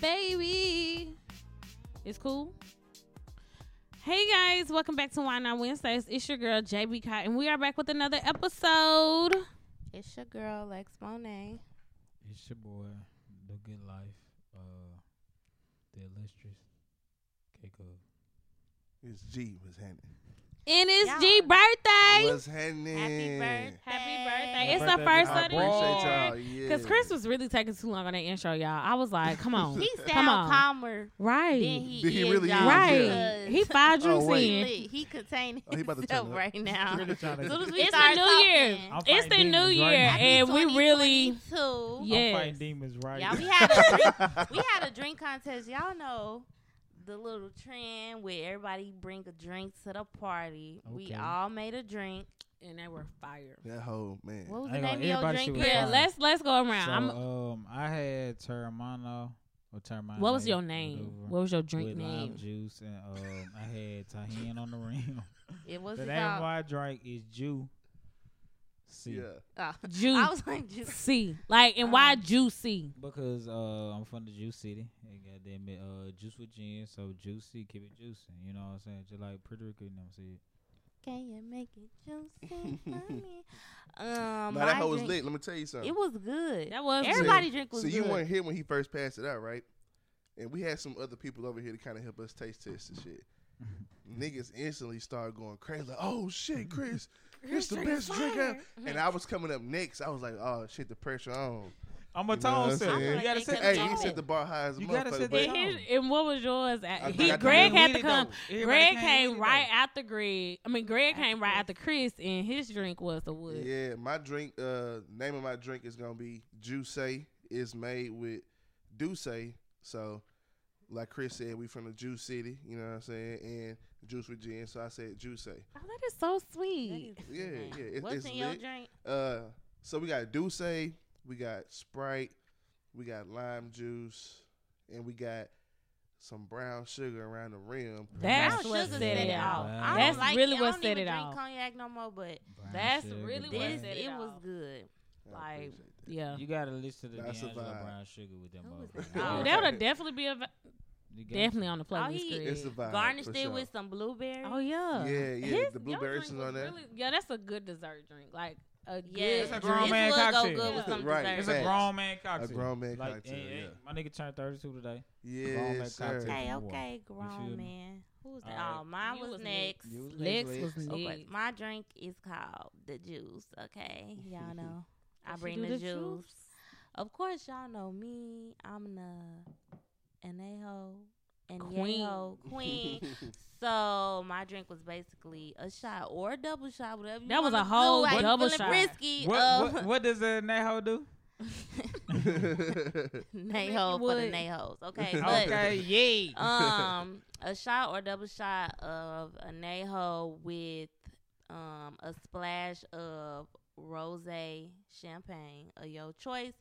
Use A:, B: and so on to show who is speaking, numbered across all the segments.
A: baby. It's cool. Hey guys, welcome back to Why Not Wednesdays. It's your girl JB Cott, and we are back with another episode.
B: It's your girl Lex Monet.
C: It's your boy, The Good Life, uh, the illustrious Keiko.
D: It's G was happening.
A: And it's
B: Y'all-
A: G birthday.
D: What's happening?
B: Happy birthday.
A: Happy birthday! It's the first
D: I
A: of the year. Cause Chris was really taking too long on that intro, y'all. I was like, "Come on,
B: He
A: Come on.
B: calmer
A: right,
B: than he,
D: Than he
B: is,
D: really is,
B: y'all,
A: right." He five
D: Oh,
A: drinks
D: wait.
A: in.
B: He, he contained
D: Oh, he about to
B: himself
D: turn up.
B: right now.
C: Really trying to-
B: As soon as we
A: It's the new year.
B: talking,
C: I'm
A: It's the new year,
C: right
A: and we really,
B: 2022.
A: Yeah.
C: I'm fighting demons right
B: Yeah,
C: now.
B: we had a drink, we had a drink contest. Y'all know the little trend where everybody bring a drink to the party. We all made a drink.
A: And they were fire.
D: that whole man.
B: What was
C: I
B: the name of your drink?
A: Yeah, let's let's go around.
C: So,
A: I'm,
C: um, I had Terramano or Terramano.
A: what was your name? What was your drink
C: with
A: name?
C: lime juice and um, I had tahini on the rim.
B: It was
C: the name of
B: called?
C: my drink is Jew. C.
D: Yeah.
A: Juice.
B: I was like, juice.
A: C. Like, and why
B: Um,
A: juicy?
C: Because uh, I'm from the Juice City. And goddamn it, uh, juice with gin, so juicy, keep it juicy. You know what I'm saying? Just like Puerto Rico, you know what I'm saying?
B: Can you make it juicy for me? Um,
D: Now that hoe was lit. Let me tell you something.
B: It was good.
A: That was
B: Everybody drink was good.
D: so you
B: good.
D: weren't here when he first passed it out, right? And we had some other people over here to kind of help us taste test and shit. Niggas instantly started going crazy, like, "Oh shit, Chris, it's the best drink ever." And I was coming up next. I was like, "Oh shit, the pressure on."
C: I'm a
D: You know
C: tone setter. You gotta
B: Hey,
C: set
D: Hey, he
C: tone.
D: set the bar high as a
C: You gotta
D: motherfucker.
C: set the
A: And, and what was yours? At, he Greg had to come. Greg
C: came
A: came
C: with it,
A: right after Greg. I mean, Greg came right after Chris, and his drink was the wood.
D: Yeah, my drink. Uh, name of my drink is gonna be Juice. Is made with D'USSÉ. So, like Chris said, we from the Juice City. You know what I'm saying? And juice with gin. So I said Juice.
A: Oh, that is so sweet.
B: is
D: Yeah, yeah, it-
B: What's
D: it's
B: in your drink?
D: Uh, so we got D'USSÉ. We got Sprite. We got lime juice, and we got some brown sugar around the rim.
A: That's
B: Brown
A: what set it
B: off.
A: off.
B: I don't
A: That's
B: like
A: really
B: it.
A: what
B: I don't
A: set
B: even
A: it
B: drink
A: off.
B: cognac no more, but
C: Brown
A: That's
C: sugar,
A: really what
B: this
A: set it
B: it was good.
D: I
A: Like. Yeah.
C: You gotta listen to
D: That's a
C: D'Angelo. Brown Sugar with them
B: Who is
C: motherfuckers.
B: that?
A: Oh,
B: Oh,
A: that would definitely be a, va- definitely on the
B: Oh,
A: playlist.
B: he-
A: Greg.
D: It's a vibe.
B: Garnished it
D: sure.
B: with some blueberry.
A: Oh yeah.
D: Yeah, yeah,
A: His-
D: the
A: your
D: blueberry
A: drink
D: is on there.
A: Really, yeah, that's a good dessert drink. Like a good
B: Yeah,
C: It's a grown man
B: would go
C: cocktail.
B: good with some
D: Right,
B: dessert.
C: It's a grown man cocktail.
D: A grown man
C: like,
D: cocktail,
C: hey, hey,
D: yeah.
C: My nigga turned 32 today.
D: Yes,
C: man
D: sir.
C: cocktail.
B: Okay, okay, grown man. Who's that?
C: Alright.
B: Oh, mine was,
A: was
B: next.
C: Was
A: Lex
C: next,
A: was
B: Okay,
A: next.
B: my drink is called the juice. Okay, y'all know. I bring the,
A: the
B: juice.
A: juice?
B: Of course, y'all know me. I'm the anejo and
A: Queen.
B: yeho queen. so my drink was basically a shot or a double shot, whatever. You
A: That was a
B: wanna do.
A: whole double shot.
B: Risky.
C: What,
B: um,
C: what, what does a Neho do?
B: Neho for the
A: would.
B: Nehos. Okay, but
C: Okay, yay.
B: um, a shot or double shot of a Neho with um a splash of rose champagne of your choice.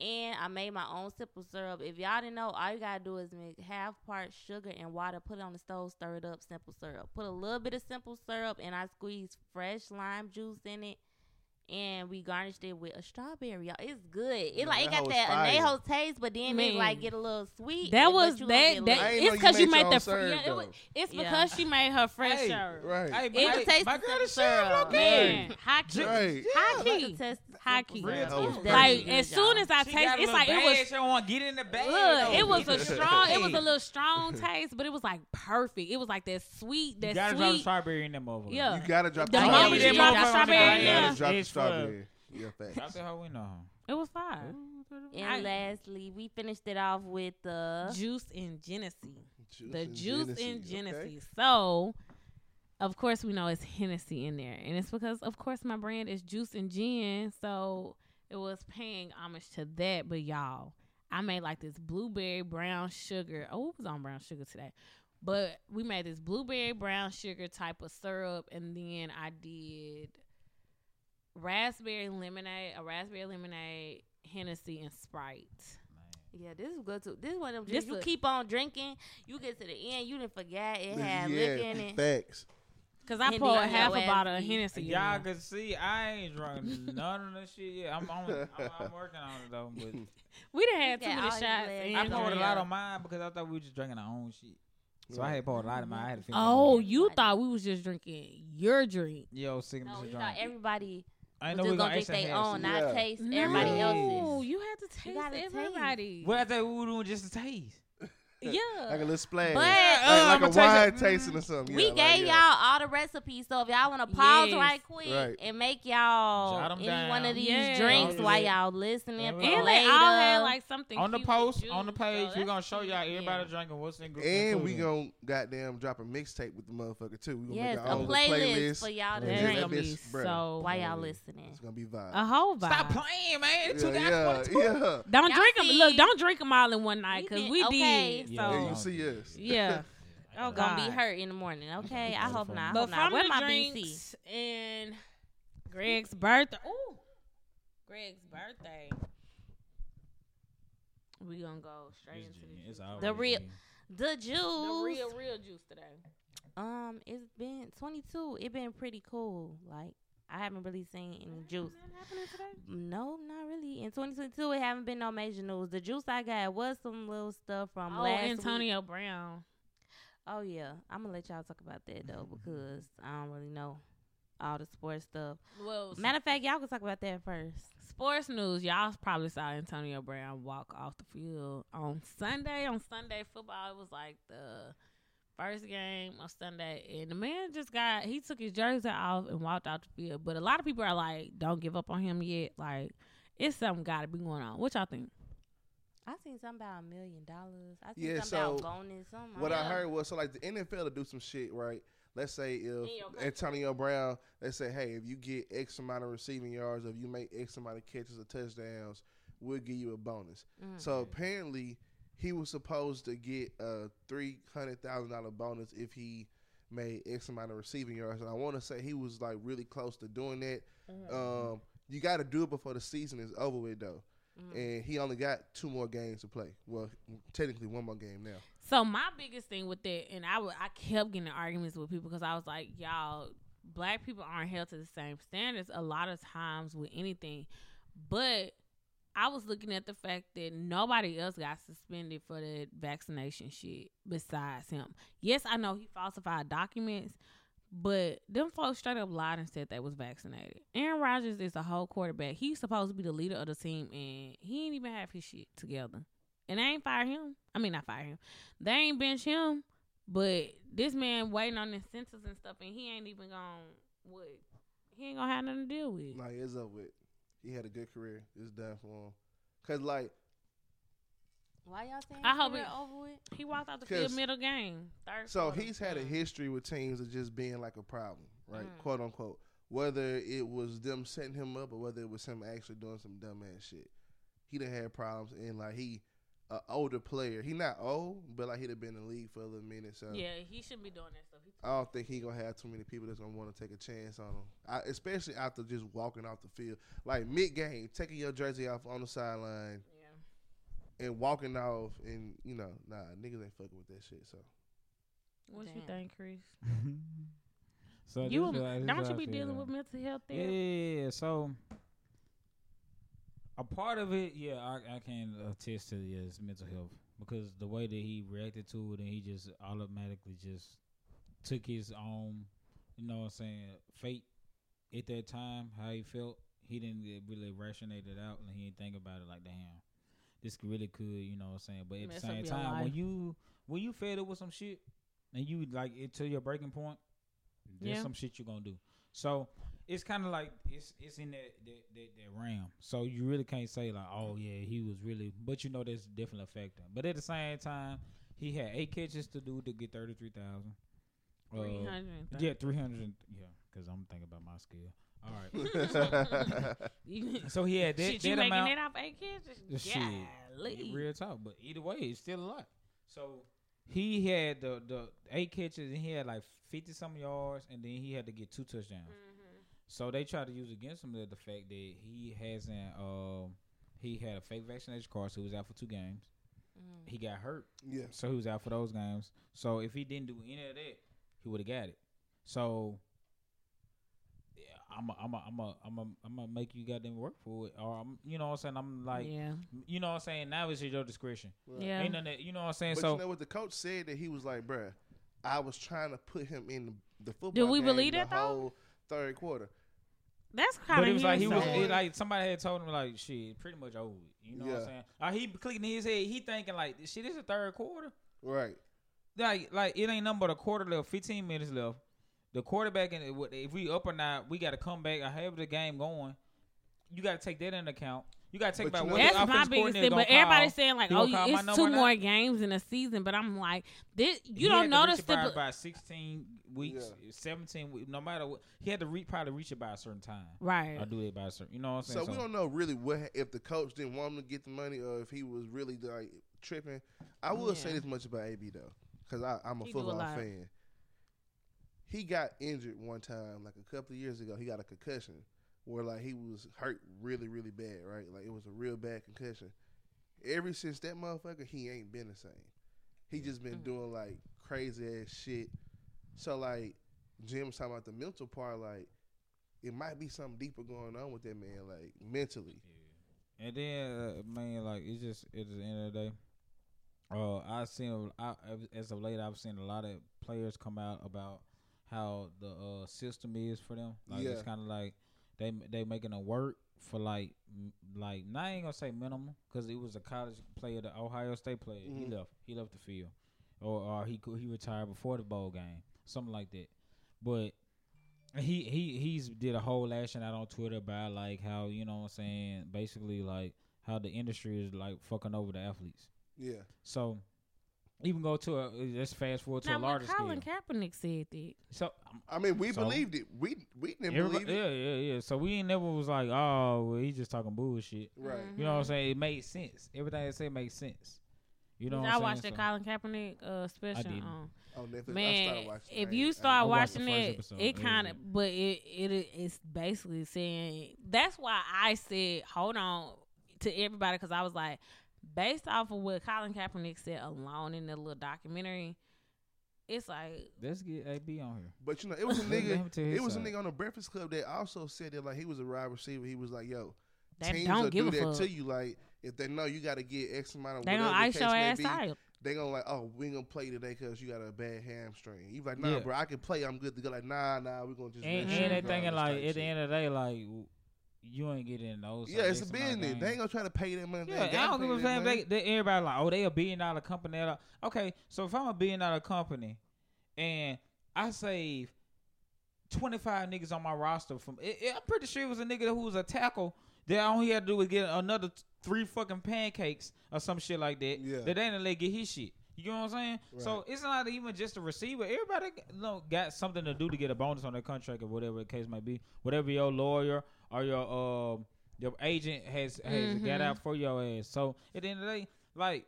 B: And I made my own simple syrup. If y'all didn't know, all you gotta do is make half part sugar and water, put it on the stove, stir it up, simple syrup. Put a little bit of simple syrup and I squeeze fresh lime juice in it. And we garnished it with a strawberry. Y'all, it's good. It
D: No,
B: like it got that
D: fire.
B: anejo taste, but then it like get a little sweet.
A: That was
B: you
A: that. that
B: get a
D: I
B: little-
D: ain't know
A: it's because you
D: made
A: made the.
D: own
A: Fr-
D: syrup,
A: yeah, it was,
D: though.
A: it's
B: Yeah.
A: because she made her fresh
C: Hey,
A: syrup.
D: right.
C: Hey,
B: It
C: hey,
B: could taste
C: my girl is
B: syrup.
C: syrup, okay.
A: Man, high key.
D: Right.
A: High key.
B: could
A: High key.
D: Real
B: It's
D: Like,
B: definitely
A: Like
B: good,
A: as soon as I taste, it's like it was.
C: She want get in the bag.
A: Look, it was a strong. It was a little strong taste, but it was like perfect. It was like that sweet,
C: You
A: that
C: gotta drop the
A: sweet.
C: strawberry in that motherfucker.
A: Yeah.
D: You gotta drop
A: The
D: the
A: moment
D: strawberry.
A: you drop that
C: motherfucker
A: strawberry,
C: on
D: You
C: the
A: yeah.
D: Gotta drop the
C: It's for-
D: strawberry. Yeah,
C: Drop
D: facts.
C: the hoe we know.
A: It was fire.
B: And
A: I-
B: lastly, we finished it off with the
A: Juice and Genesee.
D: Juice
A: the
D: and
A: juice
D: Genesee,
A: and
D: okay.
A: So, of course, we know it's Hennessy in there, and it's because, of course, my brand is Juice and Gin. So it was paying homage to that. But y'all, I made like this blueberry brown sugar. Oh, it was on brown sugar today. But we made this blueberry brown sugar type of syrup, and then I did raspberry lemonade, a raspberry lemonade, Hennessy, and Sprite.
B: yeah. This is good too. This is one of them
A: This
B: drinks you
A: a-
B: keep on drinking. You get to the end, you didn't forget it had
D: yeah,
B: liquor in it.
D: facts.
A: Cause I
B: Henny
A: poured half
B: your
A: a bottle of
B: beat.
A: Hennessy.
C: Y'all
A: there.
C: can see I ain't drunk none of that shit yet. I'm on. I'm, I'm working on it though. But
A: We done had
B: He's
A: too
B: got
A: many
B: all his
A: shots.
C: I poured a lot on mine because I thought we were just drinking our own shit. So I had poured a lot of mine. I had to finish.
A: Oh, you thought we was just drinking your drink?
C: yo, sick
B: No,
C: of
B: he
C: this
B: thought everybody
C: I know
B: just
C: we
B: gonna
C: gonna
B: drink
C: ace
B: their
C: their
B: own,
C: half.
B: not
D: Yeah.
B: taste
A: No,
B: everybody
C: else's.
B: else's.
A: you had to taste
B: gotta taste.
A: everybody.
C: Well, I thought we were doing just a taste.
A: Yeah.
D: like a little splash.
B: But-
D: like,
C: Uh,
D: like a
C: taste
D: wine tasting or something.
B: We
D: yeah, like,
B: gave
D: yeah.
B: y'all all the recipes, so if y'all want to pause
A: Yes.
B: right quick
D: Right.
B: and make y'all
C: Jot 'em
B: any one of these
A: Yeah.
B: drinks
C: Yeah.
B: while y'all listening
C: And
B: for
C: we-
A: And
B: later.
A: they all had like something
C: on the post, on the
A: so
C: page, we're gonna show y'all everybody
B: Yeah.
C: drinking what's in.
D: And we
C: included.
D: gonna goddamn drop a mixtape with the motherfucker too. We gonna
B: yes,
D: make
B: a
D: own
B: playlist,
D: playlist.
B: for y'all to
C: Yeah,
A: That's
B: drink
A: be
D: bitch, bruh.
A: so
B: while y'all listening.
D: It's gonna be vibe.
A: a whole vibe.
C: Stop playing, man.
D: Yeah, yeah,
A: Don't drink them. Look, don't drink them all in one night because we did.
C: Yeah,
A: So
D: Yeah, you see us.
A: yeah. Oh God.
B: Gonna be hurt in the morning. Okay, I hope not. I
A: But
B: hope not. Where
A: the
B: my BC?
A: drinks and Greg's birthday. Ooh, Greg's birthday. We gonna go straight into the
C: It's
A: juice.
C: always
B: The real-
C: me.
B: The juice.
A: the real, real juice today.
B: Um, it's been 22. It been pretty cool. Like I haven't really seen any juice.
A: Happening today?
B: No, not really. In 2022, it haven't been no major news. The juice I got was some little stuff from
A: Oh,
B: last
A: Antonio
B: week.
A: Brown.
B: Oh yeah, I'm gonna let y'all talk about that though mm-hmm. because I don't really know all the sports stuff.
A: Well,
B: Matter of fact, y'all can talk about that first.
A: sports news. Y'all probably saw Antonio Brown walk off the field on Sunday. On Sunday football, it was like the first game on Sunday, and the man just got he took his jersey off and walked out the field. But a lot of people are like, "Don't give up on him yet." Like it's something got to be going on. What y'all think?
B: I seen something about a million dollars. I seen
D: Yeah,
B: something about
D: so
B: bonus. Something.
D: What I
A: Yeah.
D: heard was so like the NFL to do some shit, right? Let's say if
A: In your country.
D: Antonio Brown, they say, hey, if you get X amount of receiving yards, or if you make X amount of catches or touchdowns, we'll give you a bonus.
B: Mm.
D: So apparently, he was supposed to get a three hundred thousand dollar bonus if he made X amount of receiving yards, and I want to say he was like really close to doing that. Um, you got to do it before the season is over with, though.
B: Mm.
D: And he only got two more games to play. Well, technically one more game now.
A: So my biggest thing with that, and I would, I kept getting arguments with people because I was like, y'all, black people aren't held to the same standards a lot of times with anything. But I was looking at the fact that nobody else got suspended for the vaccination shit besides him. Yes, I know he falsified documents, but them folks straight up lied and said they was vaccinated. Aaron Rodgers is a whole quarterback. He's supposed to be the leader of the team, and he ain't even have his shit together. And they ain't fire him. I mean, not fire him. They ain't bench him. But this man waiting on the census and stuff, and he ain't even gonna what? He ain't gonna have nothing to deal with.
D: Like it's up with. He had a good career. It's done for him. Cause like
B: Why y'all saying
A: I hope
B: career
A: it-
B: over with?
A: He walked out the field
D: 'Cause-
A: middle game. Third
D: so
A: quarter.
D: he's had a
A: Mm.
D: history with teams of just being like a problem, right?
B: Mm.
D: Quote unquote. Whether it was them setting him up or whether it was him actually doing some dumbass shit. He done had problems and like he a older player. He not old, but like he'd have been in the league for a little minute. So
A: Yeah, he shouldn't be doing that stuff. He
D: I don't think he gonna have too many people that's gonna want to take a chance on him, I, especially after just walking off the field, like mid game, taking your jersey off on the sideline
A: yeah.
D: and walking off, and you know, nah, niggas ain't fucking with that shit. So
A: What you
B: Damn.
A: think, Chris?
C: so
A: you
C: this is what-
A: don't you be dealing with mental health
C: Yeah,
A: there?
C: yeah, yeah. So a part of it, yeah, I, I can attest to yeah, his mental health because the way that he reacted to it and he just automatically just took his own, you know what I'm saying, fate at that time, how he felt. He didn't really rationate it out and he didn't think about it like, damn, this really could, you know what I'm saying. But at
A: Mess
C: the same time, when you when you fed up with some shit and you like it to your breaking point, there's
A: Yeah.
C: some shit you're gonna do. So it's kind of like it's it's in that that, that that realm. So you really can't say like, oh yeah, he was really. But you know, there's definitely a factor. But at the same time, he had eight catches to do to get thirty three thousand.
A: Three
C: Uh,
A: hundred.
C: yeah, three hundred. Yeah, because I'm thinking about my skill. All right. So he had that,
A: shit, you
C: that
A: making
C: amount.
A: it off eight catches?
C: Shit,
A: Golly.
C: real talk. But either way, it's still a lot. So he had the the eight catches and he had like fifty some yards, and then he had to get two touchdowns.
A: Mm-hmm.
C: So they tried to use against him the, the fact that he hasn't. Um, he had a fake vaccination card, so he was out for two games.
B: Mm.
C: He got hurt,
D: yeah,
C: so he was out for those games. So if he didn't do any of that, he would have got it. So yeah, I'm a, I'm a, I'm a, I'm a, I'm gonna make you goddamn work for it, or I'm, you know what I'm saying. I'm like,
A: yeah,
C: you know what I'm saying. Now it's at your discretion.
D: Right.
A: yeah.
C: Ain't none that, you know what I'm saying.
D: But
C: so
D: you know what the coach said that he was like, bruh, I was trying to put him in the, the football.
A: Do we
D: game
A: believe
D: the
A: that, though?
D: whole Third quarter.
A: That's kind
C: But
A: of
C: it was like he was it, like somebody had told him like shit, pretty much over. You know what I'm saying? Like he clicking his head, he thinking like shit. This is the third quarter.
D: Right.
C: Like like it ain't nothing but a quarter left, 15 minutes left. The quarterback and if we up or not, we got to come back. I have the game going. You got to take that into account. You got to take
D: But
C: about
D: you
C: what
A: That's my biggest thing.
C: gonna
A: But everybody's saying like, oh,
C: gonna call my
A: it's two more
C: not?
A: games in a season. But I'm like, this
C: He
A: you don't
C: had to
A: notice
C: reach it by
A: the
C: about 16 weeks, 17 weeks. No matter what, he had to re- probably reach it by a certain time.
A: right.
C: Or do it by a certain. You know what I'm saying?
D: So
C: saying?
D: we don't know really what if the coach didn't want him to get the money or if he was really like tripping. I will say this much about AB though, because I'm a
A: He do a
D: football fan. He got injured one time, like a couple of years ago. He got a concussion where like he was hurt really, really bad, right? Like it was a real bad concussion. Ever since that motherfucker, he ain't been the same. He just been
A: Mm.
D: doing like crazy ass shit. So like Jim was talking about the mental part, like it might be something deeper going on with that man, like mentally.
C: Yeah. And then, uh, man, like it's just at the end of the day. Uh, I seen I, as of late, I've seen a lot of players come out about how the uh, system is for them. Like it's kind of like they they making a work for like like now I ain't gonna say minimum because it was a college player, the Ohio State player. He
D: Mhm.
C: left. He left the field, or or he he retired before the bowl game, something like that. But he he he's did a whole lashing out on Twitter about like how you know what I'm saying basically like how the industry is like fucking over the athletes.
D: Yeah.
C: So even go to a let's fast forward to
A: now,
C: a
A: when
C: larger
A: Colin
C: scale.
A: Kaepernick said that,
C: So um,
D: I mean, we
C: So-
D: believed it. We we didn't believe it.
C: yeah, yeah, yeah. So we ain't never was like, oh, well, he's just talking bullshit.
D: Right.
C: You know what I'm saying? It made sense. Everything they say makes sense. You know what
A: I
C: I'm
A: watched
C: saying?
A: that Colin Kaepernick uh, special.
C: didn't.
A: on-
D: On Netflix. I
A: Man, if you start
C: I
A: watching it,
C: episode.
A: it
C: It
A: kind
C: good.
A: of, but it it is basically saying that's why I said hold on to everybody because I was like, based off of what Colin Kaepernick said alone in the little documentary, it's like
C: Let's get AB on here.
D: But you know, it was a nigga. It was a nigga on the Breakfast Club that also said that like he was a wide receiver. He was like, "Yo,
A: they
D: teams
A: don't
D: will
A: give
D: do that
A: fuck.
D: to you. Like if they know you got to get X amount of
A: They
D: whatever
A: gonna ice your ass
D: be,
A: out.
D: They gonna like, oh, we gonna play today because you got a bad hamstring. You like, nah,
C: Yeah.
D: bro, I can play. I'm good to go. Like, nah, nah, we gonna just.
C: And,
D: rest you
C: and they thinking like at the end of the day, like w- you ain't getting those.
D: Yeah, it's a business. They ain't gonna try to pay that money.
C: Yeah, I don't give a damn. They, they, everybody like, oh, they a billion dollar company. Okay, so if I'm a billion dollar company and I save twenty five niggas on my roster from, it, it- I'm pretty sure it was a nigga who was a tackle that all he had to do was get another t- three fucking pancakes or some shit like that.
D: Yeah.
C: That they didn't let get his shit. You know what I'm saying? So it's not even just a receiver. Everybody you know, got something to do to get a bonus on their contract or whatever the case may be. Whatever your lawyer or your um your agent has has got
A: Mhm.
C: out for your ass. So at the end of the day, like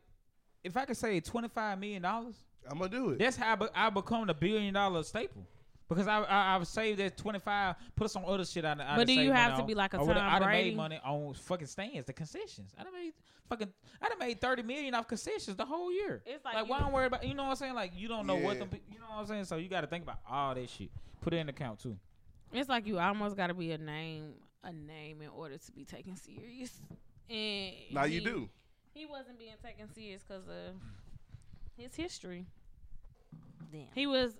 C: if I could say twenty five million dollars,
D: I'm gonna do it.
C: that's how I, be- I become the billion dollar staple. Because I, I I've saved that twenty five, put some other shit out.
A: But do you have to be like a
C: I done
A: Tom Brady?
C: made money on fucking stands, the concessions. I done made fucking I done made thirty million off concessions the whole year.
A: It's like
C: Like,
A: you-
C: why I'm worried about you know what I'm saying? Like you don't know what
D: Yeah.
C: them pe- you know what I'm saying? So you gotta think about all that shit. Put it in account too.
A: It's like you almost got to be a name, a name in order to be taken serious. And
D: now you do.
A: He wasn't being taken serious because of his history.
B: Damn.
A: He was.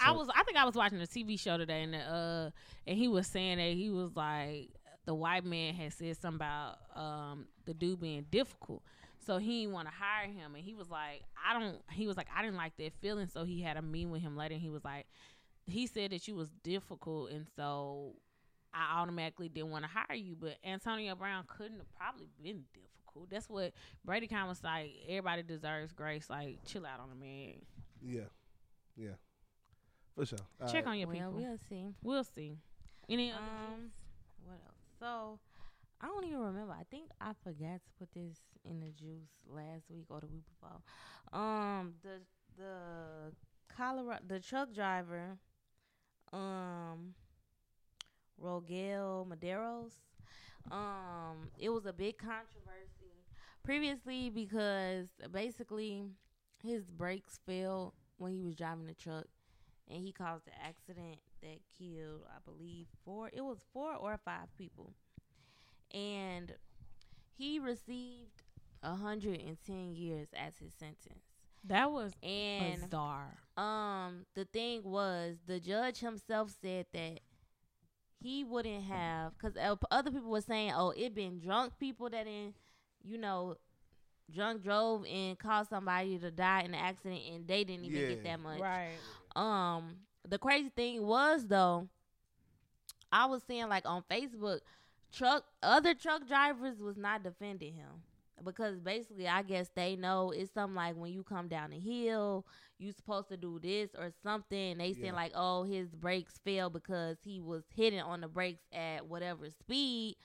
A: I was. I think I was watching a TV show today, and uh, and he was saying that he was like the white man had said something about um the dude being difficult, so he didn't want to hire him, and he was like, I don't. He was like, I didn't like that feeling, so he had a meeting with him later, and he was like, he said that you was difficult, and so I automatically didn't want to hire you, but Antonio Brown couldn't have probably been difficult. That's what Brady kind of was like. Everybody deserves grace. Like, chill out on the man.
D: Yeah, yeah, for sure. All
A: Check
D: right.
A: on your
B: well,
A: people.
B: we'll see.
A: We'll see. Any other
B: Um, what else? So, I don't even remember. I think I forgot to put this in the juice last week or the week before. Um, the the Colorado the truck driver, um, Rogel Mederos. Um, it was a big controversy previously because basically his brakes failed when he was driving the truck, and he caused an accident that killed, I believe, four. It was four or five people, and he received hundred and ten years as his sentence.
A: That was
B: And
A: bizarre.
B: um, the thing was, the judge himself said that he wouldn't have, because other people were saying, "Oh, it been drunk people that in, you know, drunk drove and caused somebody to die in an accident, and they didn't even get that much."
A: Right.
B: Um, the crazy thing was though, I was seeing like on Facebook, truck other truck drivers was not defending him because basically I guess they know it's something like when you come down the hill, you supposed to do this or something. They
D: Yeah.
B: like, oh, his brakes failed because he was hitting on the brakes at whatever speed.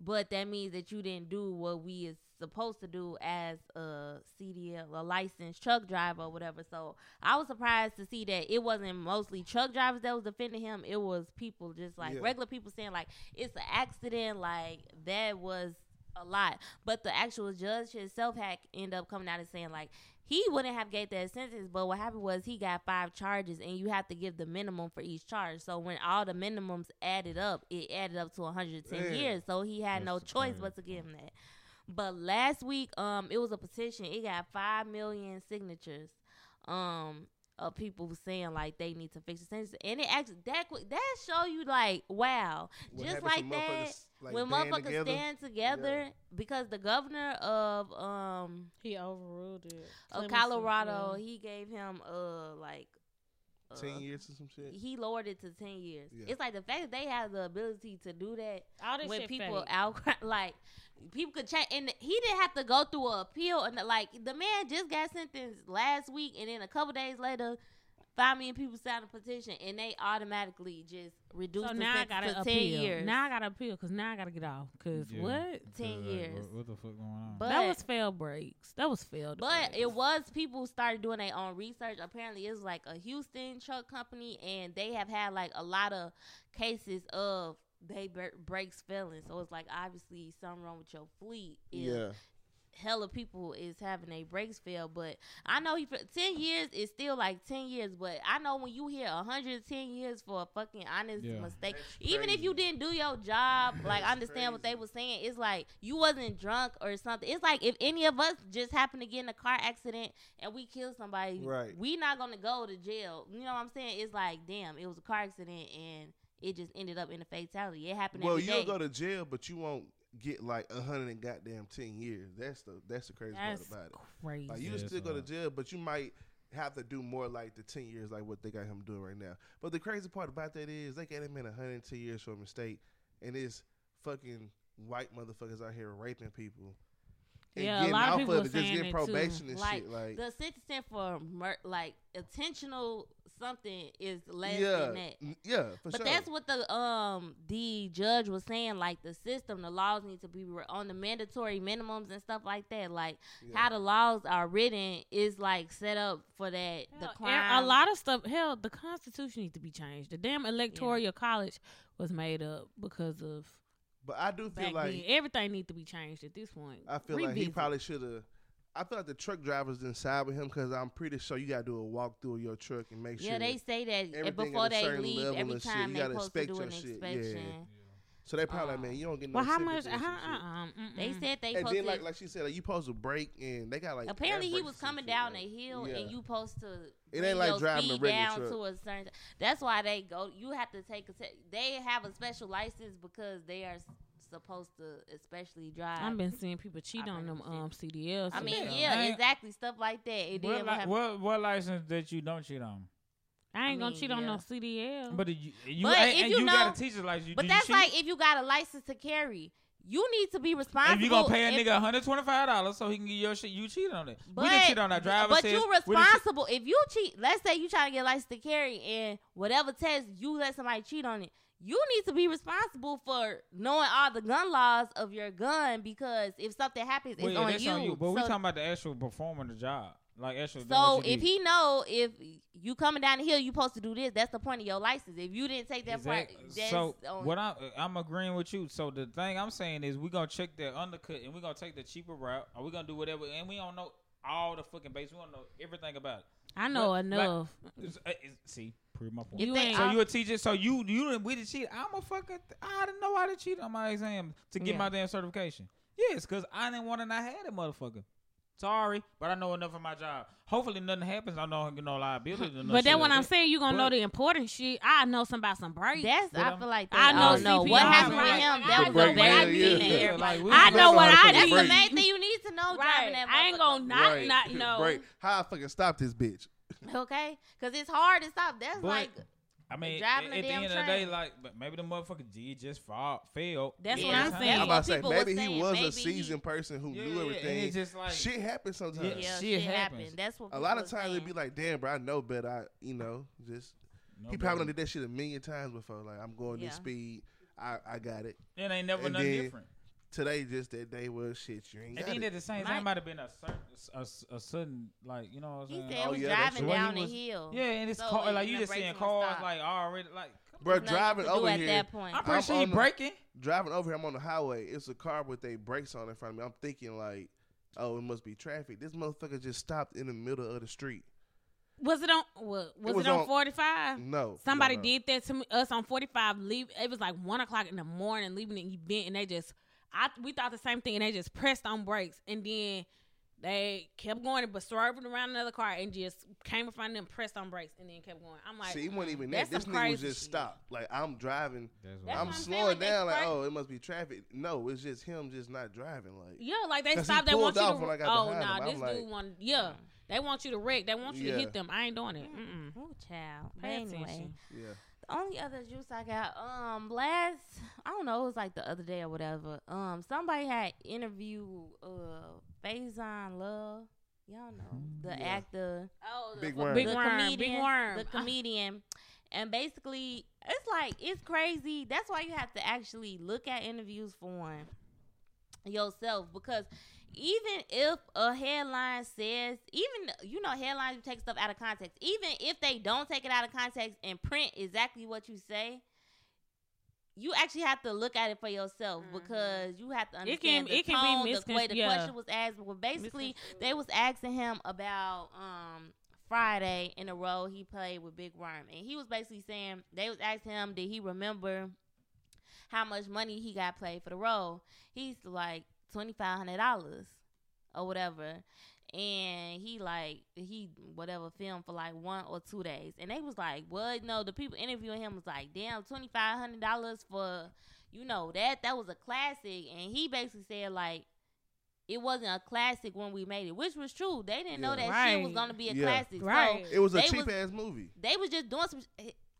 B: But that means that you didn't do what we is supposed to do as a CDL, a licensed truck driver or whatever. So I was surprised to see that it wasn't mostly truck drivers that was defending him. It was people just like
D: Yeah.
B: regular people saying like it's an accident. Like that was a lot. But the actual judge himself had ended up coming out and saying like he wouldn't have gave that sentence, but what happened was he got five charges, and you have to give the minimum for each charge. So when all the minimums added up, it added up to 110
D: Man.
B: years. So he had no choice
C: crazy.
B: but to give him that. But last week, um, it was a petition. It got five million signatures, um, of people saying like they need to fix the sentence, and it actually that qu- that show you like wow,
D: What
B: just like that
D: motherfuckers, like,
B: when motherfuckers
D: together?
B: stand together because the governor of um
A: He overruled it.
B: of
A: Clemency,
B: Colorado,
A: yeah.
B: he gave him uh like uh,
D: ten years or some shit.
B: He lowered it to ten years.
D: Yeah.
B: It's like the fact that they have the ability to do that
A: All this
B: when
A: shit
B: people
A: fake.
B: outcry, like people could check, and he didn't have to go through an appeal. And like the man just got sentenced last week, and then a couple days later. Five million people signed a petition, and they automatically just reduced
A: So
B: the
A: now I gotta
B: to
A: appeal.
B: ten years.
A: Now I gotta appeal because now I gotta get off. Cause
C: Yeah.
A: what?
B: 10
C: Like,
B: years.
C: What, what the fuck going on?
B: But-
A: that was failed breaks. That was failed.
B: But
A: breaks.
B: it was people started doing their own research. Apparently, it's like a Houston truck company, and they have had like a lot of cases of they br- brakes failing. So it's like obviously something wrong with your fleet. If
D: Yeah,
B: hella people is having a brakes fail. But I know he for ten years is still like ten years. But I know when you hear hundred and ten years for a fucking honest
C: Yeah.
B: mistake,
D: That's
B: even if you didn't do your job, like
D: That's
B: I understand what they
D: crazy.
B: were saying. It's like you wasn't drunk or something. It's like if any of us just happen to get in a car accident and we kill somebody,
D: Right.
B: we not gonna go to jail. You know what I'm saying? It's like, damn, it was a car accident and it just ended up in a fatality. It happened
D: well, you'll
B: day.
D: go to jail, but you won't get like a hundred and goddamn ten years. That's the that's the crazy
A: that's
D: part about it.
A: crazy.
D: Like you
C: Yeah,
D: still go to jail, but you might have to do more like the ten years, like what they got him doing right now. But the crazy part about that is they got him in hundred and ten years for a mistake, and it's fucking white motherfuckers out here raping people. And
A: Yeah, a
D: getting
A: lot of
D: off
A: people
D: of
A: are
D: it, just
A: saying
D: getting
A: it too.
D: probation and
B: Like,
D: shit. Like
B: the sentencing for mur- like intentional something is less
D: yeah,
B: than that.
D: yeah, for
B: But
D: sure.
B: that's what the um the judge was saying. Like the system, the laws need to be re- on the mandatory minimums and stuff like that. Like
D: Yeah.
B: how the laws are written is like set up for that. the crime.
A: A lot of stuff. Hell, the Constitution needs to be changed. The damn electoral college was made up because of
D: but I do feel
A: back
D: like
A: then. Everything needs to be changed at this point.
D: I feel like he
A: Revisit.
D: probably should have. I feel like the truck drivers didn't side with him because I'm pretty sure you gotta do a walkthrough of your truck and make sure.
B: yeah, they say that
D: everything
B: before
D: at a
B: they
D: certain
B: leave,
D: level
B: every
D: and shit.
B: time
D: You
B: they
D: gotta
B: supposed to
D: inspect
B: do
D: your
B: an
D: shit. Yeah.
B: inspection.
D: So they probably like,
B: Um,
D: man, you don't get no.
A: well, how much?
D: sympathy
A: How, uh, uh,
B: They said they
D: And then, like, like she said, like you supposed to break, and they got like.
B: Apparently, he was coming down
D: like-
B: a hill,
D: yeah.
B: and you supposed to.
D: It ain't like driving a regular
B: down
D: truck.
B: to a certain. That's why they go. You have to take a. Te- they have a special license because they are supposed to, especially drive.
A: I've been seeing people cheat on them um CDLs.
B: I mean,
C: Yeah.
B: yeah, exactly stuff like that. It
C: What,
B: did
C: li- what what license that you don't cheat on?
A: I ain't
B: I
A: gonna
B: mean,
A: cheat on no
B: yeah.
A: CDL.
C: But you, you,
B: But
C: and,
B: if
C: and
B: you
C: you
B: know-
C: got a teacher license. You,
B: but that's
C: you
B: like if you got a license to carry, you need to be responsible.
C: If you gonna pay a
B: if-
C: nigga one hundred twenty five dollars so he can get your shit, you cheat on it.
B: But,
C: we didn't cheat on our driver.
B: but
C: says,
B: you
C: we done cheat-
B: responsible. If you cheat, let's say you trying to get a license to carry, and whatever test you let somebody cheat on it, you need to be responsible for knowing all the gun laws of your gun because if something happens, it's
C: Well, yeah,
B: on, you.
C: on you. But we talking about the actual performing the job, like actual. doing
B: So
C: what you
B: if
C: did.
B: he know if you coming down the hill, you supposed to do this. That's the point of your license. If you didn't take that
C: Exact-
B: part, that's
C: so
B: on,
C: what I'm I'm agreeing with you. So the thing I'm saying is we gonna check the undercut and we gonna take the cheaper route, Are we gonna do whatever, and we don't know all the fucking base. We don't know everything about it.
A: I know
C: But, like,
A: enough.
C: It's- uh, it's- see, prove my point.
A: You
B: they
A: ain't-
C: So you a teacher? So you you didn't we did cheat? I'm a fucker. I didn't know how to cheat on my exam to get
A: Yeah.
C: my damn certification. Yes, because I didn't want to not have that motherfucker. Sorry, but I know enough of my job. Hopefully nothing happens. I know you know liability. no
A: But then when
C: like
A: I'm
C: that.
A: saying you gonna know the important shit, I know something about some breaks.
B: That's
C: But
B: I
C: I'm-
B: feel like they
A: I know
B: all know what happened
A: like,
B: with him.
A: I
B: That
A: know
B: was
A: what
B: a very
A: I
B: big
A: did.
C: Yeah, like,
A: I know what I
D: That's
B: That's the main thing you need to know driving
A: right.
B: that.
A: I ain't gonna
B: motherfucker.
A: not not know.
D: Break. How I fucking stop this bitch?
B: Okay, because it's hard to stop. That's
C: But-
B: like
C: I mean,
B: driving
C: at,
B: a
C: the
B: damn
C: end of the day, like but maybe the motherfucker did just fall, fail.
A: That's what I'm
B: that's
A: saying.
D: I'm about to say maybe he was
B: Maybe
D: a
B: he-
D: seasoned person who
C: Yeah,
D: knew everything.
C: and it's just like
D: shit happens sometimes.
B: yeah,
C: shit
B: shit,
C: happens.
B: happened. That's what
D: A lot of times it'd be like, damn, bro, I know better. I, you know, just
C: no
D: he probably done did that shit a million times before. Like I'm going
B: Yeah.
D: this speed. I, I got it.
C: It ain't never
D: And
C: nothing
D: then-
C: different.
D: Today just that day was shit. You ain't
C: And then at the same time, might have been a certain, a, a sudden, like you know what I'm
B: He said it
D: Oh,
B: was
D: yeah,
B: driving down
C: He
B: the hill.
C: Yeah, and it's
B: So
C: car, like you just seeing cars like already like.
D: Bro, driving over
B: at
D: here.
B: that point.
C: I'm pretty sure he
D: on
C: breaking.
D: driving over here, I'm on the highway. It's a car with a brakes on in front of me. I'm thinking like, oh, it must be traffic. This motherfucker just stopped in the middle of the street.
A: Was it on? What, was it,
D: was
A: on
D: on-
A: 45?
D: No,
A: Somebody
D: no, no.
A: did that to me, us on 45. Leave. It was like one o'clock in the morning, leaving the event, and they just, I we thought the same thing, and they just pressed on brakes, and then they kept going, but swerving around another car, and just came in front of them, pressed on brakes, and then kept going. I'm like,
D: See, it wasn't even
A: that's
D: that. This nigga was just
A: shit.
D: stopped. Like I'm driving.
C: That's
A: That's
D: I'm
A: I'm
D: slowing down. Like,
A: cra-
D: oh, it must be traffic. No, it's just him just not driving. Like,
A: Yeah, like they stopped. They
D: pulled
A: want you to.
D: when I
A: oh,
D: behind
A: nah, this
D: like-
A: dude want. Yeah, mm-hmm. they want you to wreck. They want you
D: Yeah.
A: to hit them. I ain't doing it. Mm-mm.
B: Ooh, child.
A: Pay
B: anyway,
A: attention.
D: yeah.
B: The only other juice I got, um, last I don't know, it was like the other day or whatever. Um, somebody had interviewed uh Faizon Love. Y'all know the
D: Yeah.
B: actor,
A: Oh, the,
D: Big
A: the
D: worm.
A: big
B: the
A: worm,
B: comedian,
A: big worm.
B: the comedian, and basically it's like it's crazy. That's why you have to actually look at interviews for one yourself because even if a headline says, even you know, headlines take stuff out of context. Even if they don't take it out of context and print exactly what you say, you actually have to look at it for yourself
A: Mhm.
B: because you have to
A: It can-
B: understand the
A: it can be
B: tone, the way the
A: yeah.
B: question was asked. Well, basically, they was asking him about um Friday in a role he played with Big Worm, and he was basically saying they was asking him did he remember how much money he got paid for the role. He's like twenty five hundred dollars or whatever. And he like he whatever filmed for like one or two days, and they was like, "What? No." The people interviewing him was like, "Damn, twenty five hundred dollars for, you know that that was a classic." And he basically said like, it wasn't a classic when we made it, which was true. They didn't know
D: Yeah.
B: that shit was gonna be a
D: Yeah.
B: classic.
A: Right.
B: So
D: It was a cheap
B: was-
D: ass movie.
B: they was just doing some.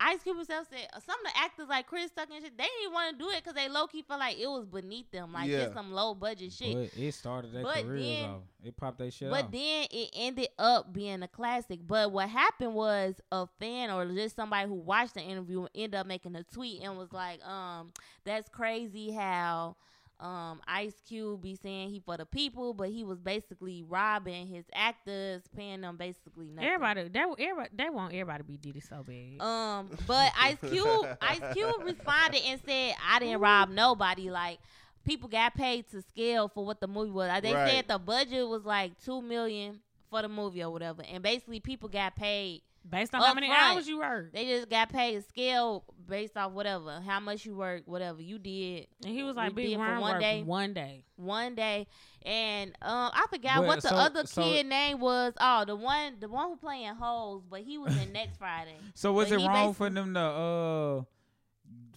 B: Ice Cube himself said some of the actors like Chris Tucker and shit. They didn't want to do it because they low key felt like it was beneath them, like
D: Yeah.
B: just some low budget shit.
C: But it started their
B: But
C: careers
B: then-
C: off. It popped their shit
B: But
C: off.
B: then it ended up being a classic. But what happened was a fan or just somebody who watched the interview ended up making a tweet and was like, um, that's crazy how um Ice Cube be saying he for the people, but he was basically robbing his actors, paying them basically nothing.
A: Everybody, they, everybody, they want everybody to be Diddy so bad.
B: Um, but Ice Cube, Ice Cube responded and said, "I didn't rob nobody. Like, people got paid to scale for what the movie was. Uh, They
D: Right.
B: said the budget was like two million for the movie or whatever, and basically people got paid.
A: Based on how many
B: front.
A: hours you work.
B: They just got paid a scale based off whatever, how much you work, whatever you did
A: And he was like,
B: did for one
A: worked
B: day.
A: one day.
B: one day. And um, I forgot
C: Well,
B: what the
C: so-
B: other
C: so-
B: kid name was. Oh, the one, the one who playing holes, but he was in next Friday.
C: So was
B: But
C: it wrong for them to uh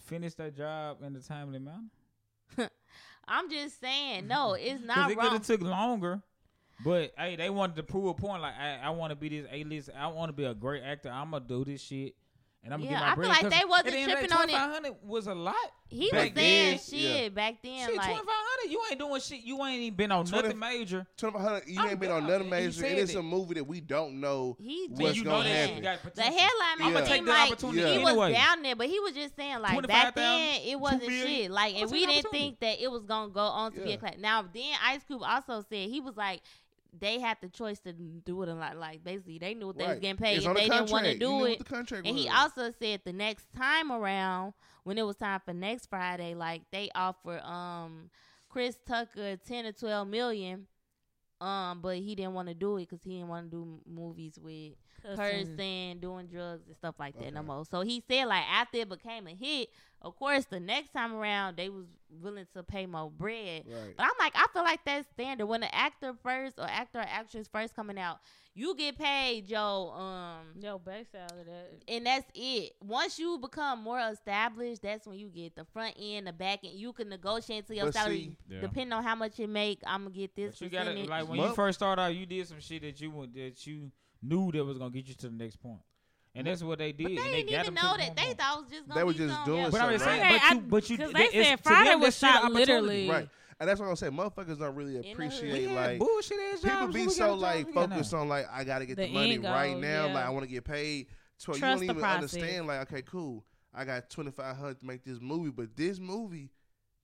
C: finish their job in a timely manner?
B: I'm just saying, no, it's
C: Because
B: not
C: it could
B: wrong.
C: have took longer. But hey, they wanted to prove a point. Like I, I want to be this A list. I want to be a great actor. I'm gonna do this shit, and I'm gonna
B: Yeah,
C: get my
B: I feel
C: bread.
B: like
C: 'Cause
B: they wasn't
C: the end of the
B: tripping on it.
C: 2500 was a lot.
B: He was saying
C: then,
B: shit
D: yeah.
B: back then,
C: shit,
B: like
C: 2500 You ain't doing shit. You ain't even been on
D: 20
C: nothing major.
D: Twenty five hundred. You
C: I'm
D: ain't been on nothing major,
C: said
D: and it's
C: it.
D: a movie that we don't know.
B: he
D: What's
C: you
D: gonna
C: that
B: saying.
C: you
B: The
C: potential.
B: headline
D: I'ma
C: take
B: seem
C: the
B: like
C: opportunity
B: he
C: anyway.
B: was down there, but he was just saying like back then it wasn't shit. Like, and we didn't think that it was gonna go on to be a
D: Yeah.
B: class. Now then, Ice Cube also said he was like. They had the choice to do it a lot. Like basically, they knew what they was getting paid.
D: It's
B: If
D: on the
B: they didn't want to do it,
D: what the contract
B: And he also said the next time around, when it was time for next Friday, like they offer um Chris Tucker ten to twelve million Um, but he didn't want to do it because he didn't want to do movies with cursing, doing drugs and stuff like that no more. So he said like after it became a hit, of course the next time around they was willing to pay more bread.
D: Right.
B: But I'm like, I feel like that's standard. When an actor first or actor or actress first coming out, you get paid, Joe. Um,
A: Yo, base salary that.
B: and that's it. Once you become more established, that's when you get the front end, the back end. You can negotiate to your
D: But
B: salary
D: see-
C: Yeah.
B: depending on how much you make. I'm gonna get this
C: But you got to
B: percentage.
C: like when
D: Well-
C: you first started out, you did some shit that you wa- that you knew that was gonna get you to the next point, and that's what they did.
B: but they
C: and
B: didn't
C: got
B: even
C: them
B: know that. They thought it was just gonna
D: They were just
B: some-
D: doing
B: yeah.
C: But I'm just saying,
A: right?
C: but you,
A: I-
C: but you,
A: 'cause
C: that-
A: they said Friday was shot literally.
D: Right. And that's what I'm saying. Motherfuckers don't really
B: In the hood.
D: appreciate
C: We
D: like
C: bullshit ass
D: people be
C: we
D: so like
C: jobs we got now.
D: focused on like I gotta get the,
A: The
D: money
A: end
D: right now.
A: yeah.
D: Like I want to get paid. So you don't even
A: process.
D: understand. Like okay, cool. I got twenty five hundred to make this movie, but this movie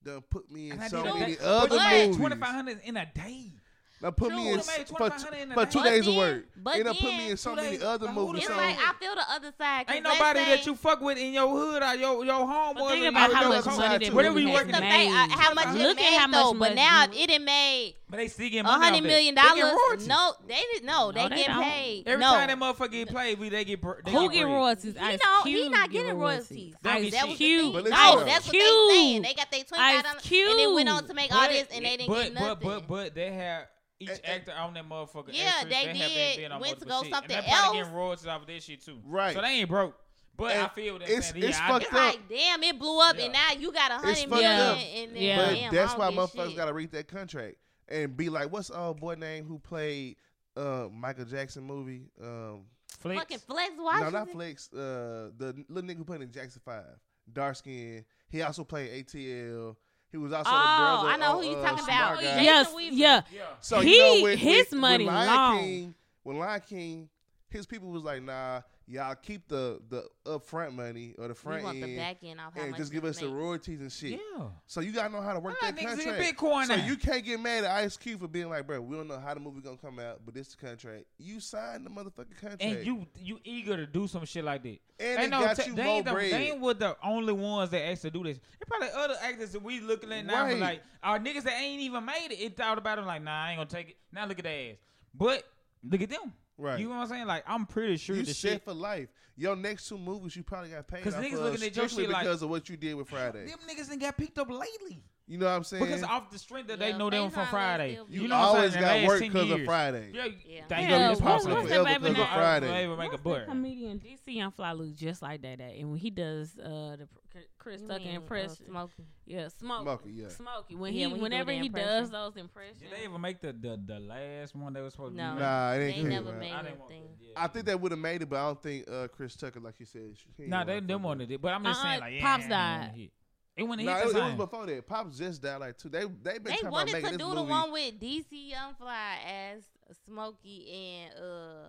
D: done put me in
C: And
D: so many
C: that-
D: other
C: but you made
D: movies.
C: Twenty five hundred in a day.
D: Now put
B: True.
D: me in for,
C: 2500 in a
D: for two
B: But
D: days of work.
B: but
D: It done put me in so many
C: days-
D: other movies.
B: It's like I feel the other side. 'cause
C: Ain't
B: let's
C: nobody that you fuck with in your hood or your your homeboys.
A: But think
C: or
A: about how much money that
C: Whatever
A: movie
C: you
A: has
C: working
B: It's the
C: at.
A: made.
B: how much
A: Look
B: it
A: at
B: made
A: how
B: though,
A: much
B: but
A: money-
B: now it didn't made
C: But they still get
B: a
C: money. off
B: hundred
C: that.
B: million
C: They get
B: dollars. No, they didn't. No, they
A: No, they
B: get
A: don't.
B: paid.
C: Every
B: no.
C: time that motherfucker get played, we they get. They
A: Who
C: get
A: get royalties?
B: He
A: Ice
B: don't. He not getting royalties.
C: They don't
A: Ice
C: get
B: That was the thing. No,
D: listen,
B: that's what they saying. They got their twenty
A: Ice
B: five and they went on to make all this and they didn't
C: but,
B: get nothing.
C: But but but they have each
D: And- and-
C: actor on that motherfucker.
B: Yeah,
C: actress,
B: they
C: have
B: did.
C: been on
B: Went to go
C: shit.
B: something
C: and they probably
B: else.
C: getting royalties off of this shit too.
D: Right.
C: So they ain't broke. But
D: And
C: I feel that
D: it's-
C: saying,
D: it's
C: yeah, I
D: fucked
B: it's
D: up.
B: like damn, it blew up, and now you got a hundred
D: fucked
B: million.
A: up.
B: And then,
A: Yeah.
D: But
B: damn,
D: that's why motherfuckers
B: shit.
D: got to read that contract and be like, what's the old boy name who played uh, Michael Jackson movie? Um,
C: Flex.
B: fucking Flex
D: no, not Flex. Uh, the little nigga who played in Jackson Five, dark skin. He also played ATL. He was also
B: Oh,
D: the brother.
B: I know
D: on,
B: who you
D: uh,
B: talking
D: Smart
B: about.
D: Guy.
B: Jason
A: Yes, yeah.
C: Yeah.
D: So
A: He-
D: you know, with,
A: his
D: with,
A: money
D: with Lion
A: long.
D: King, when Lion King, his people was like, nah, y'all keep the the upfront money or the
B: We
D: front
B: want the
D: end
B: back end off how
D: and
B: much
D: just give
B: you
D: us the royalties and shit.
C: Yeah.
D: So you gotta know how to work
C: I
D: that
C: got in
D: contract.
C: Bitcoin
D: So
C: now.
D: you can't get mad at Ice Cube for being like, bro, we don't know how the movie gonna come out, but this the contract. You signed the motherfucking contract,
C: And you you eager to do some shit like that.
D: and
C: They
D: it
C: know
D: got
C: t-
D: you
C: they, ain't the,
D: bread.
C: they ain't with the only ones that actually do this. There probably other actors that we looking at now,
D: Right.
C: like our niggas that ain't even made it. It thought about them like, nah, I ain't gonna take it. Now look at their ass. But look at them.
D: Right.
C: You know what I'm saying? Like I'm pretty sure
D: you
C: the shit.
D: for life. Your next two movies, you probably got paid.
C: 'Cause
D: off
C: niggas
D: of
C: looking at your
D: strictly
C: shit like-
D: because of what you did with Friday.
C: Them niggas ain't got picked up lately
D: You know what I'm saying?
C: because off the strength that they know them
B: Faizon
C: from
B: will
C: Friday.
B: still be-
C: You
D: you
C: know what I'm
D: always
C: saying?
D: got
C: The last
D: work
C: 10
D: because of
C: years.
D: Friday.
C: Yeah,
B: Yeah.
C: thank
A: Yeah,
C: you.
A: what's-
C: It's possible.
A: what's that
D: Forever
A: baby
D: because of
A: name?
D: Friday.
C: I will make a
A: What's
C: butt.
A: that comedian DC Young Fly Loose just like that, that. And when he does uh the pr- Chris Tucker
B: mean, uh,
A: impression,
B: Smokey.
A: yeah, smoke,
D: Smokey, yeah.
A: Smokey. When
B: Yeah,
A: he
B: when he do
A: whenever he does those impressions,
C: Did they ever make the, the the last one they was supposed to
B: No.
C: do?
D: Nah, it
B: They
D: ain't cool,
B: never made
C: I
B: anything.
D: I think they would have made it, but I don't think uh, Chris Tucker, like you said, he ain't
C: Nah,
D: wanna
C: they
D: fuck
C: them
D: with
C: wanted it, but I'm just
A: Uh-uh,
C: saying like yeah,
A: Pops
C: it
A: died.
C: wouldn't hit. It wouldn't
D: Nah,
C: hit
D: it, was- it was before that. Pops just died like two. They they been
B: They
D: talking about
B: wanted
D: making
B: to
D: this
B: do the
D: movie.
B: one with DC Young Fly as Smokey and uh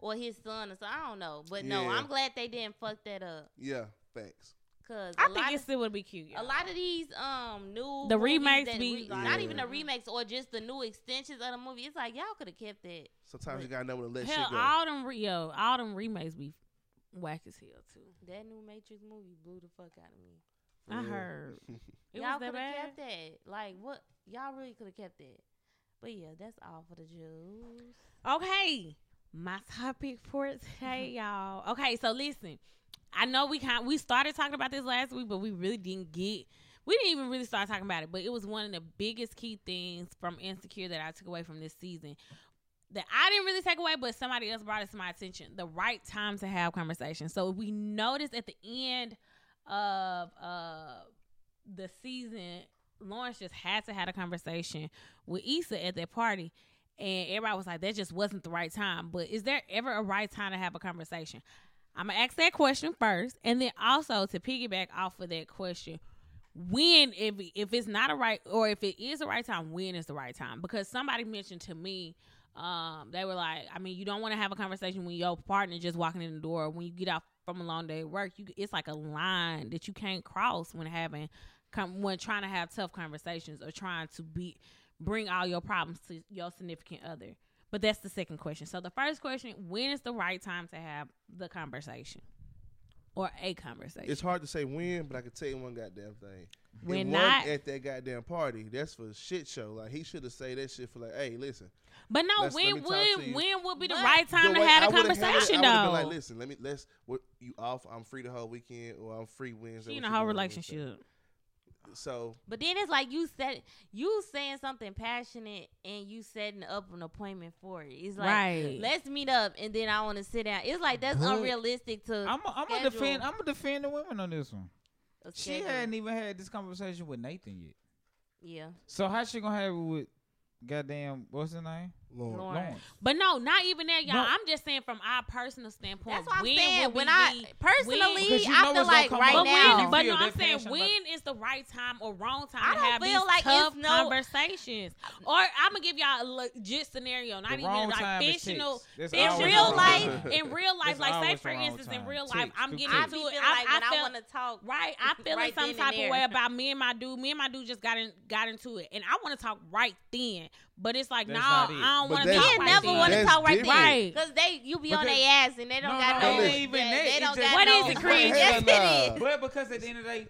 B: or his son or so I don't know. But no, I'm glad they didn't fuck that up.
D: Yeah, thanks.
B: Cause
A: I
B: a
A: think it still would be cute.
B: a
A: y'all.
B: lot of these um new
A: The remakes be-
B: re- not even the remakes or just the new extensions of the movie. It's like y'all could have kept that.
D: Sometimes you gotta know when to let
A: Hell,
D: shit go.
A: all them re- yo, all them remakes be whack as hell too.
B: That new Matrix movie blew the fuck out of me.
A: I heard it
B: y'all could have kept that. Like what? Y'all really could have kept that. But yeah, that's all for the Jews.
A: Okay, my topic for today, y'all. Okay, so listen, I know we kind we started talking about this last week, but we really didn't get. We didn't even really start talking about it, but it was one of the biggest key things from Insecure that I took away from this season. That I didn't really take away, but somebody else brought it to my attention. The right time to have conversations. So we noticed at the end of uh the season, Lawrence just had to have a conversation with Issa at that party and everybody was like, that just wasn't the right time. But is there ever a right time to have a conversation? I'm gonna ask that question first, and then also to piggyback off of that question, when if if it's not a right or if it is the right time, when is the right time? Because somebody mentioned to me, um, they were like, I mean, you don't want to have a conversation when your partner just walking in the door. When you get off from a long day of work, you it's like a line that you can't cross when having when trying to have tough conversations or trying to be bring all your problems to your significant other? But that's the second question. So the first question, when is the right time to have the conversation? Or a conversation.
D: It's hard to say when, but I can tell you one goddamn thing.
A: When not
D: at that goddamn party, that's for shit show. Like he should have said that shit for like, hey, listen.
A: But no, when
D: will
A: when would be the right time
D: the
A: to have
D: I
A: a conversation
D: had,
A: though?
D: like, listen, let me let's. you off? I'm free the whole weekend, or I'm free Wednesday. You know how
A: relationship
D: so
B: but then it's like you said you saying something passionate and you setting up an appointment for it. It's like
A: right.
B: let's meet up and then i want to sit down. It's like that's
C: but
B: unrealistic to
C: i'm gonna defend i'm gonna defend the women on this one. She hadn't even had this conversation with nathan yet.
B: Yeah.
C: So how's she gonna have it with goddamn what's her name?
B: Lord.
C: Lord.
A: But no, not even that, y'all.
C: No.
A: I'm just saying from our personal standpoint.
B: That's what I'm saying. When I personally,
C: when,
B: I feel like right now.
A: but no, I'm saying when is the right time or wrong time
B: I
A: to have these
B: like
A: tough
B: no,
A: conversations? Or I'm gonna give y'all a legit scenario, not even like fictional. In real life, in real life, like say for instance, in real life, I'm getting into it. I
B: want to talk.
A: Right, I'm feeling some type of way about me and my dude. Me and my dude just got got into it, and I want to talk right then. But it's like,
C: nah.
A: I don't want to talk
B: never want to talk right there.
A: Right.
B: Because they, you be on their ass and they don't
C: No,
B: got
C: no,
B: no.
C: it ain't even that.
B: They
C: It
B: don't got
A: What
B: no.
A: is it, Creed?
B: Yes.
C: But because at the end of the day,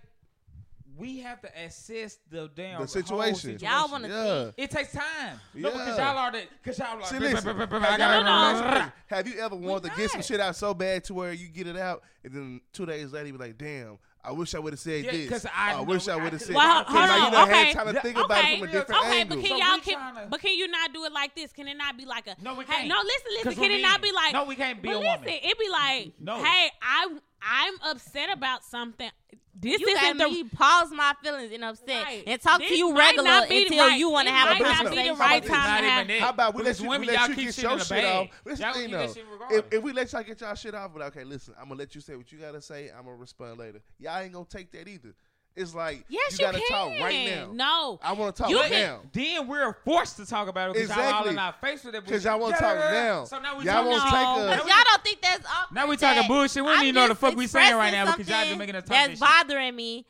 C: we have to assess the damn situation.
D: situation.
B: Y'all want to
D: Yeah.
C: It takes time. No, because y'all are. Because y'all are like. See,
D: listen.
C: I gotta-
D: Have you ever wanted to get some shit out so bad to where you get it out and then two days later you be like, damn, I wish I would have said
C: yeah,
D: this.
C: I,
D: I wish I would have said.
A: Well, hold on.
D: Now, you
A: okay.
D: To think about
A: okay.
D: it from a different
A: okay,
D: angle.
A: But can y'all? Can. But can you not do it like this? Can it not be like a?
C: No, we can't.
A: Hey, no, listen, listen. Can it mean, not be like?
C: No, we can't be
A: but
C: a
A: listen,
C: woman.
A: It be like,
C: no.
A: Hey, I I'm upset about something. This
B: you
A: isn't the
B: me pause my feelings and upset
A: right.
B: and talk
A: this
B: to you regular until
A: right.
B: you want to have a
A: conversation. Not right time How
C: about,
D: How about we let you,
C: women,
D: we let you get your shit off? This
C: y'all though,
D: if, if, we let y'all get y'all shit off, but okay, listen, I'm gonna let you say what you gotta say. I'm gonna respond later. Y'all ain't gonna take that either. It's like
A: yes,
D: you,
A: you
D: gotta
A: can.
D: talk right now.
A: No,
D: I want to talk
A: you
D: right now.
C: Then we're forced to talk about it because exactly. y'all all in our face with it.
D: Because y'all want to talk now.
C: So now we
D: y'all won't
A: no.
D: take.
B: Y'all don't think that's awkward.
C: Now we talking bullshit. We don't even know the fuck we saying right now because y'all
B: been
C: making us talk.
B: That's bothering me.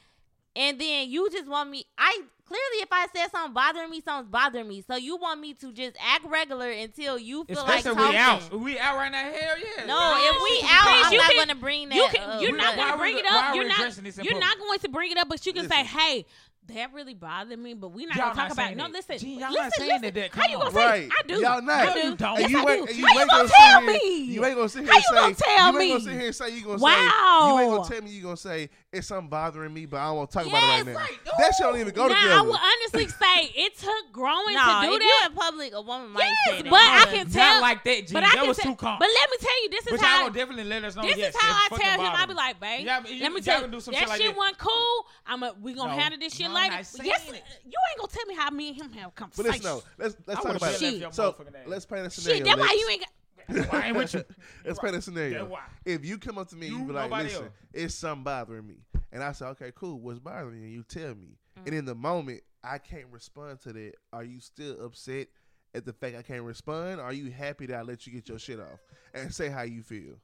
B: And then you just want me. I clearly if I said something bothering me, something's bothering me. So you want me to just act regular until you feel
C: Especially
B: like talking.
C: we out. We out right now. Hell yeah.
B: No,
C: right.
B: if we out, I'm
A: you
B: not gonna bring that.
A: You can,
B: up.
A: You're not gonna bring it up. You're not. You're not going to bring it up, but you can
D: listen.
A: say, hey. That really bothered me, but we not gonna talk about it. No, listen,
C: Gene, y'all
A: listen,
C: not
A: listen.
C: That,
A: How you gonna say?
D: Right.
A: I do.
D: Y'all not.
A: I do.
C: Don't.
A: Yes,
D: you,
A: I do.
D: You,
A: How you gonna tell me?
D: You ain't gonna sit here and say.
A: How you gonna tell me?
D: You ain't gonna sit here and say you gonna say.
A: Wow.
D: You ain't gonna tell me you gonna say it's something bothering me, but I won't talk yes, about it right now.
A: Like,
D: that shit don't even go
A: now,
D: together.
A: I would honestly say it took growing
B: nah,
A: to do
B: if
A: that.
B: You in public, a woman might
A: yes,
B: say that.
A: but I can tell not
C: like that. G.
A: But I
C: that was too calm.
A: But let me tell you, this is
C: Which
A: how
C: I definitely let us know.
A: This
C: yes,
A: is how I tell him. I be like, babe,
C: yeah, you,
A: let me tell you, that
C: shit
A: wasn't cool. I'm a, we gonna
C: no,
A: handle this shit
C: no,
A: later. Yes, you ain't gonna tell me how me and him have conversation.
D: But let's let's talk about it. So let's paint a scenario.
A: Shit, that's why you ain't.
C: Why with you?
D: Let's play the scenario. If you come up to me and
C: you
D: be like, listen,
C: else.
D: it's something bothering me. And I say, okay, cool, what's bothering you? You tell me.
A: Mm-hmm.
D: And mm. in the moment, I can't respond to that. Are you still upset at the fact I can't respond? Are you happy that I let you get your shit off? And say how you feel.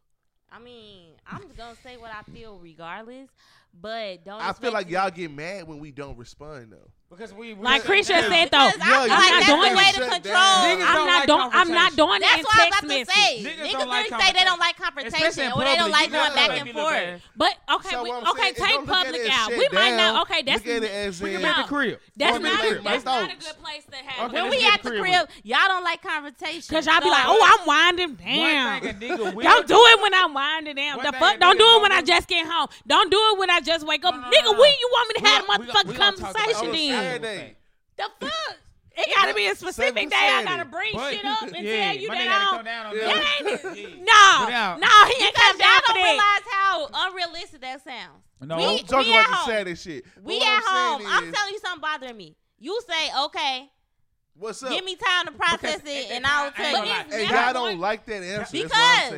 B: I mean, I'm gonna say what I feel regardless, but don't.
D: I feel like y'all get mad when we don't respond though.
C: Because we, we
A: like
C: Krisha
A: said though,
D: I'm,
B: like,
A: not doing
B: way to control.
A: I'm not, doing. I'm not doing
B: that's.
A: That's
B: what I'm about to say.
C: Niggas,
B: niggas
C: don't like
B: say they don't like confrontation, or they don't like going back and forth.
A: But okay, we, okay, take public out. We might not. Okay, that's
C: we can make the crib.
A: That's not. That's not a good place to have.
B: When we at the
C: crib,
B: y'all don't like confrontation
A: because y'all be like, oh, I'm winding down. Don't do it when I'm winding down. The fuck, don't do it when I just get home. Don't do it when I just wake up, nigga. When you want me to have a motherfucking conversation then? The fuck? It gotta be a specific day. I gotta bring
C: but,
A: shit up and
C: yeah,
A: tell you that I don't.
C: That
A: ain't. No, no, he ain't come down for that.
B: Y'all don't realize how unrealistic that sounds.
C: No,
B: we,
D: I'm talking
B: we
D: about the saddest shit.
B: We at home.
D: Is,
B: I'm telling you something bothering me. You say, okay,
D: What's up?
B: Give me time to process
C: because,
B: it, and,
C: and,
B: I'll tell you.
D: But
A: hey,
D: y'all don't like that answer.
B: Because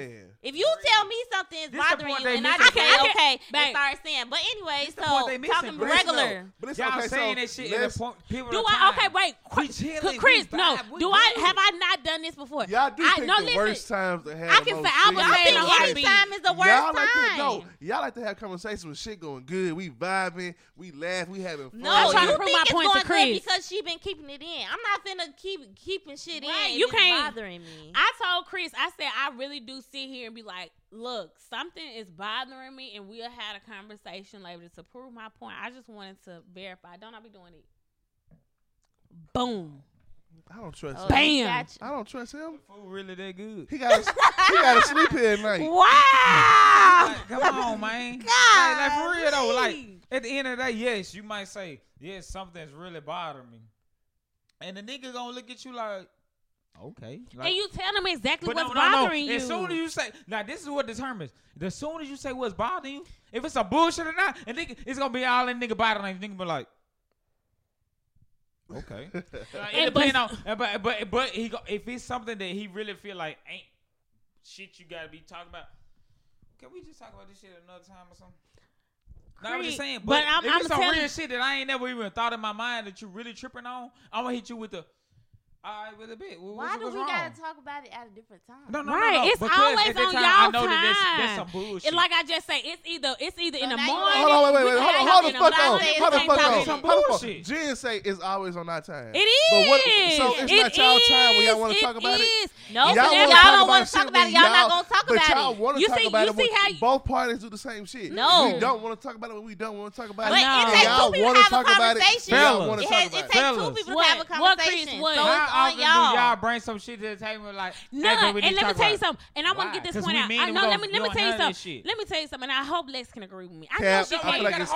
B: if you tell me something is
C: this
B: bothering you, and I can say okay, and start saying. But anyway, so
C: missing,
B: talking regular. No,
D: but it's
C: Y'all
D: okay,
C: saying
D: so
C: that shit in the point, people
A: Do I? Okay, wait. Chris,
C: chilling,
A: Chris no. Do I? Have I not done this before?
D: Y'all do
A: I, no,
D: the
A: listen,
D: worst times to have.
A: I can say I was saying
B: any time is the worst
D: y'all like
B: time.
D: To, no, y'all like to have conversations when shit going good. We vibing, we laugh, we having fun.
B: No,
A: I'm trying
B: you
A: to prove my point to Chris
B: because she been keeping it in. I'm not finna keep keeping shit in.
A: You can't
B: bothering me.
A: I told Chris, I said I really do sit here and be like, look, something is bothering me, and we'll have a conversation later to prove my point. I just wanted to verify. Don't I be doing it? Boom.
D: I don't trust
B: oh,
D: him.
A: Bam.
D: I don't trust him.
C: The food really that good.
D: He got he got to sleep here at night.
A: Wow.
C: like, come on, man. God. Like, like, for real though, like at the end of the day, yes, you might say, yes, something's really bothering me. And the nigga gonna look at you like, Okay. Like,
A: and you tell them exactly what's
C: no, no,
A: bothering no. you.
C: As soon as you say, now this is what determines. The as you say what's bothering you, if it's a bullshit or not, and nigga, it's gonna be all in nigga body you. Nigga be like, okay. it
A: depends
C: on, uh, but but but he go, if it's something that he really feel like ain't shit you gotta be talking about. Can we just talk about this shit another time or something? No, I'm just saying,
A: but,
C: but
A: I'm,
C: if
A: I'm
C: it's some real shit that I ain't never even thought in my mind that you really tripping on, I'm gonna hit you with the all right, with a bit. Well,
B: Why do we
C: wrong?
B: gotta talk about it at a different time?
C: No, no,
A: right.
C: No, no.
A: It's
C: because
A: always on
C: time,
A: y'all I
C: know time. That there's,
A: there's
C: some bullshit.
A: And like I just say, it's either it's either
B: so in the
A: morning.
D: Hold on, wait, wait, wait. Hold on, hold the fuck on. Hold the fuck on.
C: Some bullshit.
D: Jen say it's always on our time.
A: It is.
D: But what, so it's it not y'all time when y'all want
A: to
D: talk about it.
B: No,
D: y'all,
B: don't want to talk about it. Y'all not gonna talk about it.
D: Y'all want to talk about it.
A: You
D: see
A: how
D: both parties do the same shit.
B: No,
D: we don't want to talk about it when we don't want to talk about it. Y'all want
B: to
D: talk about it. Y'all want to talk about
B: it.
D: It
B: takes
C: two
B: people to have a conversation. One,
C: Chris,
B: one
C: often
B: y'all.
C: do
B: y'all
C: bring some shit to the table like nothing. Hey,
A: and let me tell you something. And
C: I'm
A: gonna get this point out. I know. Let me let me tell you something. Let me tell you something. I hope Les can agree with me. I know she
C: can't.
A: Listen,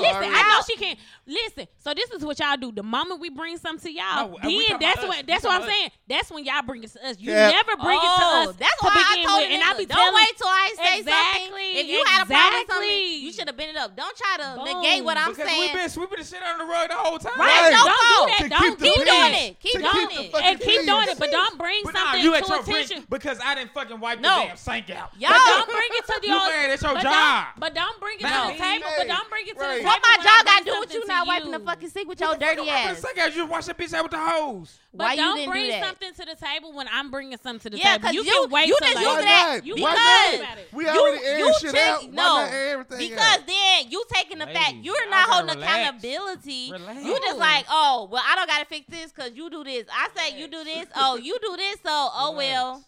A: listen. I know she can't. Listen. So this is what y'all do. The moment we bring something to y'all, then that's what that's what I'm saying. That's when y'all bring it to us. You never bring it to
B: oh,
A: us.
B: That's what I told you.
A: And I be
B: don't wait till I say something. If you had a problem with something, you should have been it up. Don't try to negate what I'm saying.
C: Because we've been sweeping the shit under the rug the whole time.
A: Right. Don't do that. Don't
D: keep
B: doing it. Keep doing it
D: it
A: and keep doing it, but don't bring
C: but
A: something
C: nah,
A: to attention.
C: Because I didn't fucking wipe
B: no.
C: the damn sink out.
B: Yo,
A: but don't bring it to the.
C: table man It's your
A: but
C: job.
A: Don't, but don't bring it to the table. But don't bring it to
D: right.
A: the table. What my
B: job got to do with you not wiping the fucking sink with your dirty ass?
C: You wash the bitch out with the hose.
A: But
B: Why
A: don't bring
B: do
A: something to the table when I'm bringing something to the
B: yeah,
A: table. You,
B: you
A: can wait
B: you
A: till
B: just
D: like,
B: that.
A: You
B: because
D: we already aired
B: you
D: shit out.
B: No, because then you taking the fact you're not holding accountability. You just like, oh well, I don't gotta fix this because you do this. I say you do this. Oh, you do this. So oh well.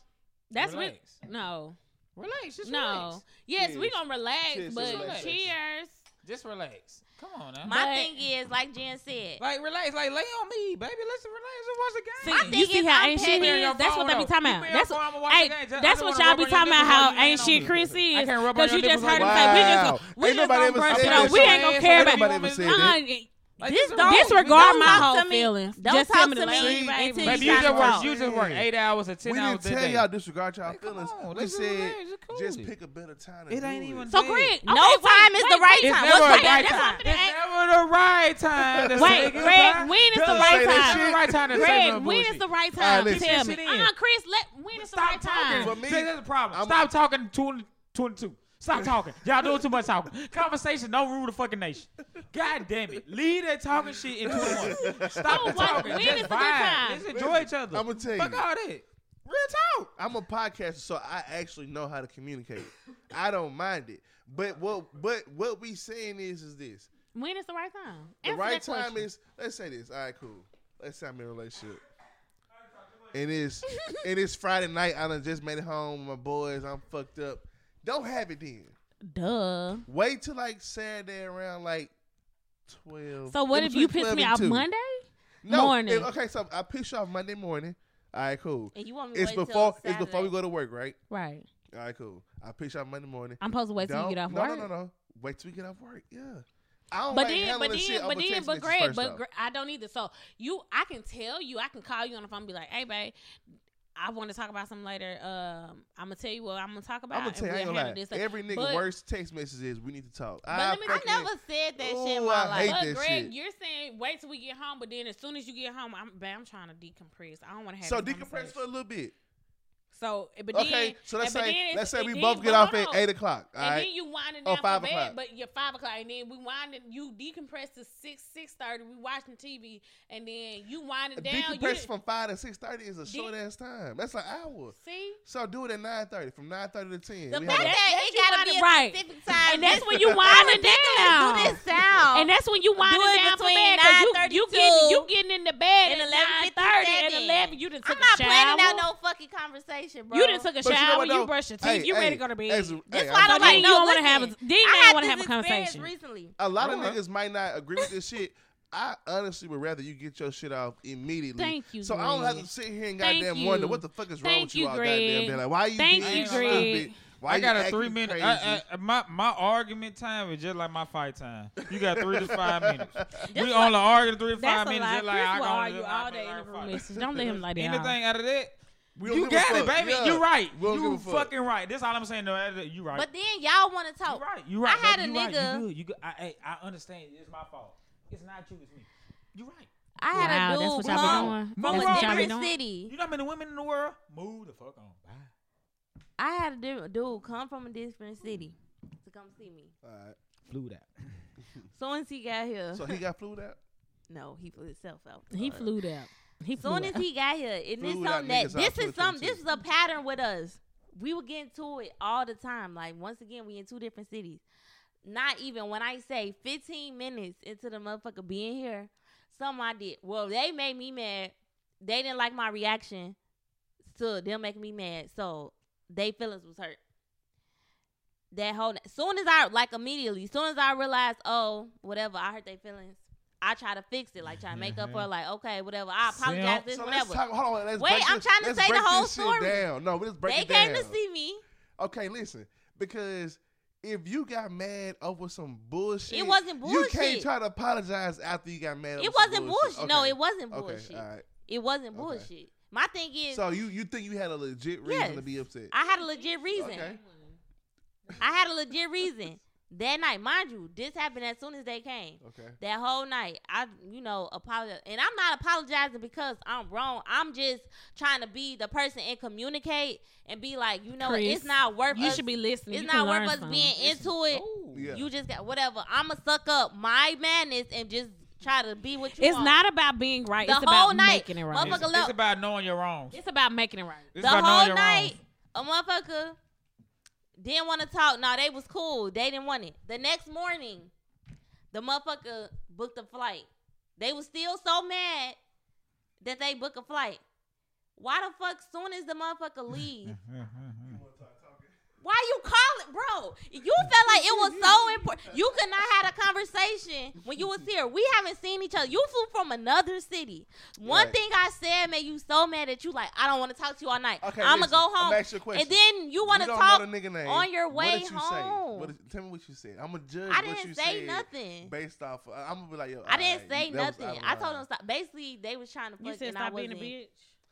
A: That's
C: relax.
A: No.
C: Relax. Just
A: no.
C: Relax.
A: Yes,
D: cheers.
A: we gonna relax,
D: cheers,
A: but
D: relax.
A: cheers.
C: Just relax. Come on now.
B: My
A: but,
B: thing is, like Jen said,
C: like relax, like lay on me, baby. Let's relax and watch the game.
A: See, you see how
B: I'm
A: ain't
C: she
A: is? That's what they be talking about. That's what, hey, that's what y'all be talking about. How ain't
C: she
A: Chris is? Because you just heard him say we just we just gonna brush it off. We ain't gonna care about.
C: Like,
B: this don't
A: disregard my whole feelings.
B: Don't
A: just
B: talk to me. See,
A: baby,
B: you,
C: you just work. You just work eight hours or ten
D: we
C: hours.
D: We
C: didn't
D: tell
C: day.
D: y'all disregard y'all feelings.
C: Like,
D: we said
C: cool.
D: just pick a better time.
C: It ain't even
A: so Greg.
B: No time is the right
A: time.
C: It's never
B: the
C: right time. It's never the right time.
A: Wait, Greg, when is the right time?
C: Right time to
A: Greg, when is the right time? Tell me. Uh, Chris, let when is the right time?
D: Stop talking.
C: me, that's the problem. Stop talking twenty twenty two. Stop talking. Y'all doing too much talking. Conversation don't rule the fucking nation. God damn it. Leave that talking shit into one. Stop
A: oh,
C: talking. Just vibe. Let's enjoy each other.
D: I'm gonna
C: tell
D: you.
C: Fuck all that. Real talk.
D: I'm a podcaster, so I actually know how to communicate. I don't mind it. But what but what we saying is is this.
A: When is the right time?
D: The right time is let's say this. All right, cool. Let's say I'm in a relationship. And it's and it's Friday night. I done just made it home with my boys. I'm fucked up. Don't have it then.
A: Duh.
D: Wait till like Saturday around like twelve.
A: So what if you piss me off Monday
D: no,
A: morning?
D: It, okay, so I piss you off Monday morning. All right, cool.
B: And you want me?
D: It's before. it's before we go to work, right?
A: Right.
D: All right, cool. I piss you off Monday morning.
A: I'm supposed to wait till
D: Don't, you
A: get off
D: no,
A: work.
D: No, no, no. Wait till we get off work. Yeah
A: but
D: like
A: then, but then, but then, but
D: great,
A: but Greg, I don't either. So you, I can tell you, I can call you on the phone, and be like, "Hey, babe, I want to talk about some later. Um, I'm gonna tell you what I'm gonna talk about.
D: I'm gonna tell you,
A: like, this,
D: every nigga
A: but,
D: worst text message is we need to talk.
A: But
D: I,
A: me,
B: I never said that ooh, shit. In my life.
A: but Greg,
D: shit.
A: you're saying wait till we get home, but then as soon as you get home, I'm, babe, I'm trying to decompress. I don't want to have.
D: So decompress for a little bit.
A: So, but then, okay,
D: so let's say let's say we both get off at eight o'clock.
A: and
D: right?
A: then you winding down oh,
D: five
A: for bed, but you're five o'clock, and then we winding you decompress to six six thirty. We watching TV, and then you winding uh, down.
D: Decompress from five to six thirty is a short ass time. That's an hour.
A: See,
D: so do it at nine thirty. From nine thirty to ten.
B: The fact that,
A: that
B: it gotta be a
A: right.
B: specific time,
A: and that's when you winding down.
B: Do this sound,
A: and that's when you winding
B: do
A: down for bed because you you getting you getting in the bed at eleven thirty and eleven. You just took
B: I'm not planning out no fucking conversation conversation, bro.
A: You done took a
D: But you know
A: shower,
D: what,
A: you
D: though?
A: brushed your teeth,
D: Hey,
A: you ready
D: hey,
A: to go to bed.
D: as-
A: so
B: That's
D: hey,
B: why
D: I'm
B: I don't
D: telling
A: then
B: like
A: you
B: no.
A: don't want to have a
B: listen,
A: then you
B: I
A: don't
B: had
A: want to have a
B: this experience
A: conversation.
B: recently.
D: A lot of niggas might not agree with this shit. I honestly would rather you get your shit off immediately.
A: Thank you,
D: So I don't have
A: Greg.
D: to sit here and
A: Thank
D: goddamn
A: you.
D: wonder what the fuck is wrong
A: Thank
D: with you,
A: you,
D: all
A: Greg.
D: goddamn day. Like why you
A: Thank
D: being
C: you,
D: stupid?
A: Greg.
D: Why
C: I
D: you
C: got a
D: acting
C: three minute.
D: Uh, uh, crazy?
C: I, I, my my argument time is just like my fight time. You got three to five minutes. we
B: That's
C: only argue three to
A: That's
C: five
A: a
C: minutes.
A: lie.
C: Just like
A: Chris
C: I
A: will
C: gonna
A: argue all day in the room? Message. Don't let him lie down.
C: Anything out of that,
D: We don't
C: you
D: give a
C: got it, baby.
D: Yeah.
C: You're right.
D: We don't
C: You
D: give a fuck.
C: fucking right. That's all I'm saying. No, you right.
B: But then y'all want to
C: you
B: talk.
C: right. You right.
B: I had
C: baby.
B: a
C: you Right. You good. You good. I, I, I understand. It's my fault. It's not you. It's me. You right.
B: I had
A: Wow,
B: a
A: that's
B: dude
A: what y'all be
B: come
A: doing?
B: from
C: That's
B: a
C: what y'all
B: different city.
C: You know how many women in the world? Move the fuck on. Bye.
B: I had a different dude come from a different city to come see me.
D: All right.
C: Flew that.
B: so as he got here,
D: So he got flued out.
B: no, he flew himself out.
A: He flew out. He flew
B: Soon as he got here, and this
D: Flew
B: something that this is
D: the
B: something. This
D: too.
B: is a pattern with us. We would get into it all the time. Like once again, we in two different cities. Not even when I say 15 minutes into the motherfucker being here, something I did. Well, they made me mad. They didn't like my reaction to them making me mad, so they feelings was hurt. That whole As soon as I like immediately, as soon as I realized, oh, whatever, I hurt their feelings. I try to fix it, like try to make up for, mm-hmm. it, like okay, whatever. I apologize, this,
D: So
B: whatever.
D: talk. Hold on.
B: Wait, I'm trying to say the whole story.
D: Down. No, let's break
B: They
D: it
B: came to see me.
D: Okay, listen. Because if you got mad over some bullshit,
B: It wasn't bullshit.
D: You can't try to apologize after you got mad.
B: It
D: over some
B: wasn't bullshit. No,
D: Okay.
B: it wasn't
D: Okay,
B: bullshit.
D: right.
B: It wasn't
D: Okay.
B: bullshit. My thing is,
D: So you you think you had a legit reason to be upset?
B: I had a legit reason.
D: Okay.
B: I had a legit reason. That night, mind you, this happened as soon as they came.
D: Okay.
B: That whole night, I, you know, apologize, and I'm not apologizing because I'm wrong. I'm just trying to be the person and communicate and be like, you know,
A: Chris,
B: it's not worth.
A: You
B: us,
A: should be listening.
B: It's
A: You
B: not worth us
A: something.
B: being into it.
D: Oh, yeah.
B: You just got whatever. I'ma suck up my madness and just try to be what you
A: It's
B: want.
A: not about being right.
B: The
A: it's
B: whole
A: about
B: night,
A: making it right.
B: motherfucker-
C: It's,
B: look.
C: it's about knowing your wrongs.
A: It's about making it right.
C: It's
B: the
C: about knowing
B: whole
C: your
B: night,
C: wrongs.
B: a motherfucker didn't want to talk. No, they was cool. They didn't want it. The next morning, the motherfucker booked a flight. They was still so mad that they booked a flight. Why the fuck? Soon as the motherfucker leave, mm-hmm. Why you calling, bro? You felt like it was so important. You could not have a conversation when you was here. We haven't seen each other. You flew from another city. One
D: Right.
B: thing I said made you so mad that you like, I don't want to talk to you all night.
D: Okay.
B: I'm gonna
D: listen,
B: go
D: I'ma
B: home.
D: ask you a question.
B: And then you want to talk
D: know the nigga name.
B: on your
D: What
B: way
D: did you
B: home.
D: Say? What tell me what you said. I'm gonna judge
B: I
D: what you
B: didn't say nothing.
D: based off. Of, I'm gonna be like, yo.
B: I didn't
D: alright,
B: say
D: that was
B: nothing. I told them stop. Basically, they was trying to fuck
A: You said
B: and
A: stop
B: I
A: being a
B: wasn't.
A: bitch.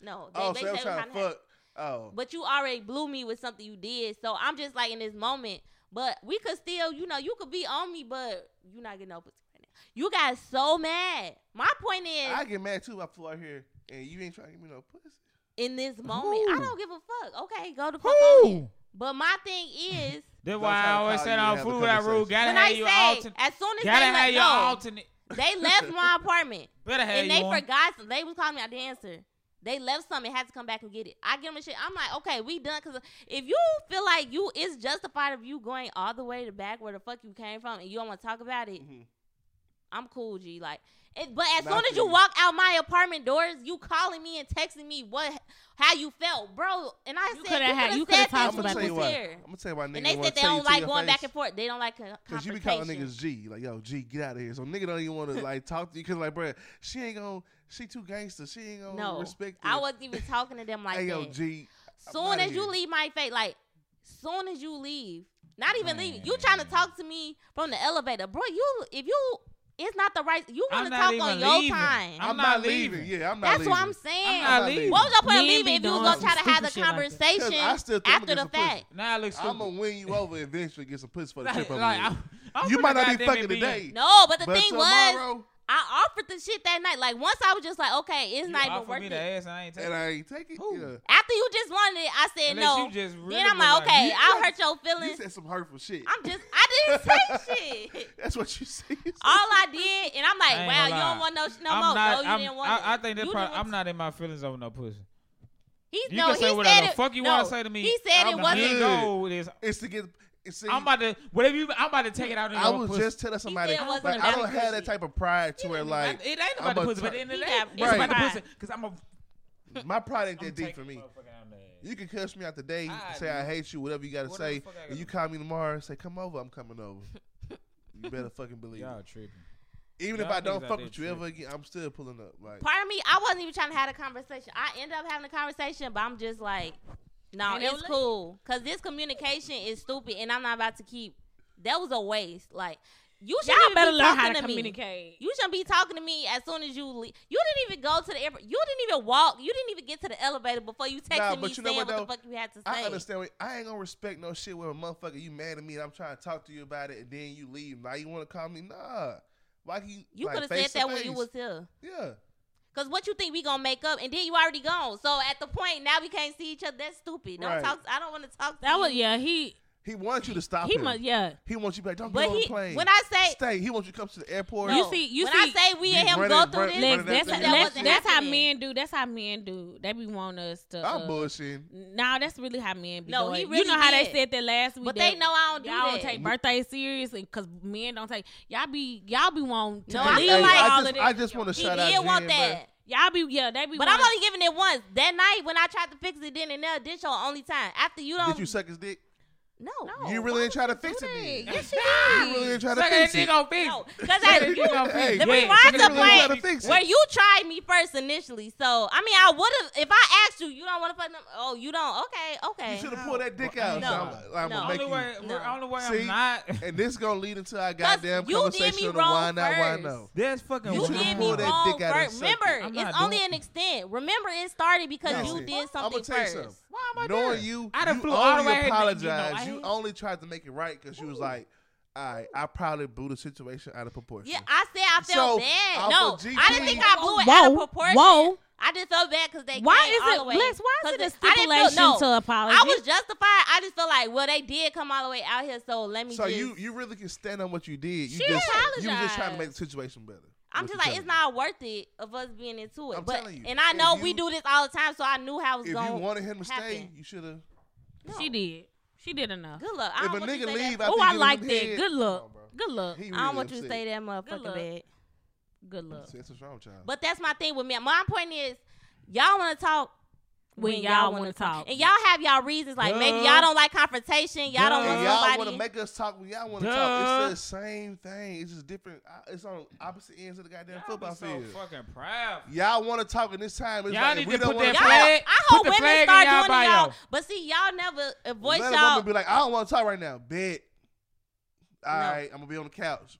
B: No, they,
D: Oh,
B: they
D: so they
B: said they was
D: trying to
B: trying have-
D: fuck. Oh.
B: But you already blew me with something you did. So I'm just like in this moment. But we could still, you know, you could be on me, but you not getting no pussy right now. You got so mad. My point is,
D: I get mad too. if I flew out here and you ain't trying to give me no pussy.
B: in this moment, I don't give a fuck. Okay, go the fuck on it.
C: Who?
B: But my thing is,
C: That's why I always said
D: you
C: on
D: and have a
C: food that rule.
D: conversation.
C: Gotta
B: when
C: have
B: I
C: your
B: say,
C: alternate.
B: as soon as
C: Gotta
B: they
C: have
B: let
C: your
B: go,
C: alternate.
B: they left my apartment.
C: Better have
B: and they
C: one.
B: forgot some. They was calling me. I didn't answer. They left something. Had to come back and get it. I give them a shit. I'm like, okay, we done. Cause if you feel like you, it's justified of you going all the way to back where the fuck you came from, and you don't want to talk about it.
D: Mhm.
B: I'm cool, G. Like, it, but as
D: Not
B: soon as you
D: you.
B: walk out my apartment doors, you calling me and texting me what, how you felt, bro. And I
A: You
B: said,
A: coulda
B: you coulda
A: you coulda
B: said
A: talked
B: this
D: I'm
A: about
B: when
D: gonna
A: that
D: tell
B: you
D: you
B: was
D: what.
B: here.
D: I'm gonna tell you why niggas
B: And they said they don't like going
D: face.
B: back and forth. They don't like
D: Cause you be
B: confrontation.
D: calling niggas G, like yo G, get out of here. So nigga don't even want to like talk to you, cause like, bro, she ain't gonna, she too gangster. She ain't gonna
B: No,
D: respect.
B: I wasn't even talking to them like
D: hey
B: that.
D: yo G, I'm
B: soon
D: outta
B: as you leave my face, like soon as you leave, not even leave. you trying to talk to me from the elevator, bro. You if you, it's not the right. You want to talk on
C: even
B: your
C: leaving.
B: time.
C: I'm
D: I'm,
C: not
D: not
C: leaving.
D: leaving. Yeah, I'm not leaving.
B: That's
D: leaving.
B: what I'm saying.
C: I'm
D: I'm
C: not
D: not
C: leaving.
D: leaving.
B: what was the point of
A: Men
B: leaving if you was
A: doing
B: gonna try to have the
A: conversation like that.
B: conversation
D: 'Cause I still think
B: after the
D: get some pussy.
B: fact?
C: Now it looks
D: I'm gonna win you over eventually. Get some pussy for the
C: Like,
D: trip. over
C: like. I'm- I'm
D: you might not be fucking today.
B: No, but the thing was,
D: tomorrow,
B: I offered the shit that night. Like once I was just like, okay, it's
C: You
B: not even
C: offered
B: worth
C: me the ass and I ain't
D: and
C: taking
D: I ain't take it. Yeah.
B: After you just wanted it, I said
C: Unless
B: no.
C: you just really
B: then I'm like, okay,
D: You
B: I'll hurt your
D: You
B: feelings.
D: said some hurtful shit.
B: I'm just, I didn't say shit.
D: That's what you said.
B: All I did, and I'm like, wow, you
C: lie.
B: don't want no, no
C: I'm
B: more.
C: not,
B: no, you
C: I'm,
B: didn't want
C: I,
B: it.
C: I think that
B: You
C: probably, I'm not in my feelings over no pussy.
B: He's,
C: You
B: no,
C: can say
B: he
C: whatever
B: said
C: the
B: it,
C: fuck you
B: no,
C: wanna say to me.
B: He said
D: I'm
B: it wasn't.
C: main
D: good.
C: goal is
D: It's to get. It's to,
C: I'm about to whatever you. I'm about to take it out in
D: I
C: your
D: was
C: pussy.
D: just telling somebody.
B: said it
D: Like, I don't
B: the
D: have that type of pride to where like
C: it ain't
D: I'm
C: about the
D: a
C: pussy, but at
D: t-
C: the end of the day,
B: got-
C: it's
D: Right.
C: about the pussy because I'm a
D: My pride ain't that deep for me.
C: motherfucker out there.
D: You can cuss me out today,
C: I
D: say
C: do.
D: I hate you, whatever you gotta
C: Whatever
D: say,
C: the fuck
D: and you call me tomorrow and say, "Come over," I'm coming over. you better fucking believe
C: Y'all
D: it.
C: tripping.
D: Even if
C: y'all
D: I don't fuck with you ever again, I'm still pulling up. Like,
B: Part of me, I wasn't even trying to have a conversation. I end up having a conversation, but I'm just like, no,
A: Ain't no
B: it's
A: li-
B: cool. Cause this communication is stupid, and I'm not about to keep. That was a waste. Like you should
A: Y'all better
B: be
A: learn
B: talking
A: how to
B: to me.
A: communicate.
B: You shouldn't be talking to me as soon as you leave. You didn't even go to the airport. You didn't even walk. You didn't even get to the elevator before you texted
D: Nah,
B: me
D: but you know
B: saying
D: what,
B: what, the
D: though?
B: fuck you had to say.
D: I understand. What, I ain't gonna respect no shit where a motherfucker you mad at me and I'm trying to talk to you about it and then you leave. Now you want to call me? Nah. Why can you?
B: You
D: like,
B: could have
D: face
B: said
D: to
B: that when you was here.
D: Yeah.
B: Cause what you think we gonna make up, and then you already gone. So at the point now we can't see each other. That's stupid. Don't
D: Right.
B: talk. I don't want to talk. To
A: That was yeah. He
D: He wants you to stop
A: he
D: him.
A: must yeah.
D: He wants you to be like, don't
B: But
D: get on
B: he,
D: the plane.
B: when I say
D: Stay. He wants you to come to the airport.
B: no,
A: You see- you
B: when
A: see-
B: I say we
D: Be
B: and him
D: running-
B: go through
D: run-
B: this,
D: running
A: Lex,
D: that
A: that's that's, that's how men do. That's how men do. They be want us to.
D: I'm
A: uh,
D: bullshitting.
A: Nah, that's really how men be
B: No,
A: doing.
B: he
A: you
B: really
A: know how they said that last week.
B: but
A: that
B: they know I don't do
A: y'all
B: that.
A: don't take birthdays seriously because men don't take y'all be y'all be wanting to
B: No, I
A: believe
B: feel like-
A: all
D: I
A: of
D: just,
A: this.
D: I just want to
B: he
D: shout out
B: did want that.
A: y'all be yeah they be.
B: But I'm only giving it once. That night when I tried to fix it then and there, this your only time. After you
D: But
B: don't
D: did you suck his dick?
B: No.
A: No.
D: you really ain't
A: would
D: try to fix it
A: that?
D: then.
A: Yes,
D: You really ain't try to
C: Suck
D: fix
C: that
D: it.
C: nigga on fix.
B: No, because I you,
C: that nigga on
D: Hey,
C: fix.
B: the
C: Yeah,
B: rewind
C: suck
B: to
D: really
C: nigga
D: try
B: play
D: to fix it.
B: where you tried me first initially. So I mean, I would have if I asked you, you don't want to fuck them. Oh, you don't. Okay, okay.
D: You should have pulled that dick out.
B: No.
D: So I'm, I'm
B: No.
D: gonna make
C: Only
D: you.
C: way,
B: No.
C: only way
D: See?
C: I'm not.
D: And this gonna lead into our goddamn
B: you did
D: conversation
B: me
D: of why not, why
B: first.
D: no.
C: That's fucking.
D: You
B: You did
C: wrong.
B: me
D: pulled that
B: wrong
D: dick out and
B: first. Remember, it's only
C: doing-
B: an extent. Remember, it started because you did something
D: gonna tell you
B: first.
D: Something.
C: Why am I
D: Knowing
C: there?
D: you,
C: I done
D: you
C: flew all the
D: only
C: way ahead, nigga, you know,
D: apologized.
C: I
D: you only tried to make it right because you was like, "All right, I probably blew the situation out of proportion."
B: Yeah, I said I
D: So,
B: felt bad. No,
D: of GP
B: I didn't think I blew it out of
A: Whoa,
B: proportion.
A: whoa.
B: I just felt bad because they
A: Why
B: came
A: is
B: all
A: it,
B: the way.
A: Lex? Why is it a
B: 'Cause I didn't feel-
A: stipulation
B: no,
A: to apology?
B: I was justified. I just felt like, well, they did come all the way out here, so let me
D: So
B: just.
D: you you really can stand on what you did. You
A: She
D: just you was just trying to
A: apologized.
D: make the situation better.
B: I'm
D: What
B: just like, it's not worth it of us being into it.
D: I'm
B: but
D: telling you,
B: and I know
D: you-
B: we do this all the time, so I knew how it was going.
D: If you wanted him to stay, you should have.
B: No.
A: She did. She did enough.
B: Good luck. I
D: If a nigga leave
B: that.
D: after
A: Oh, I
D: give
A: like that.
D: head-
A: Good
D: luck.
A: look. Good luck.
D: He
B: I don't
D: really
B: want you to
D: upset.
B: say that
A: Good
B: motherfucker
A: luck.
B: bad.
A: Good luck.
D: See, That's what's wrong with y'all.
B: But that's my thing with me. My point is, y'all want to talk
A: When y'all
B: wanna
A: wanna talk.
B: and y'all have y'all reasons. Like maybe y'all don't like confrontation. Y'all don't
C: Duh.
B: want
D: And y'all
B: somebody.
D: want to make us talk when y'all want to talk. It's the same thing. It's just different. It's on opposite ends of the goddamn
C: Y'all
D: football
C: be so
D: field.
C: fucking proud.
D: Y'all want to talk in this time. It's
C: Y'all
D: like
C: need
D: we
C: to
D: don't
C: put
D: want
C: that
B: y'all,
C: flag-
B: I hope
C: the
B: women
C: flag in
B: start
C: y'all
B: doing it, y'all. But see, y'all never voice
D: Let a
B: y'all.
D: woman be like, I don't want to talk right now. Bet. All
B: No.
D: right, I'm gonna be on the couch.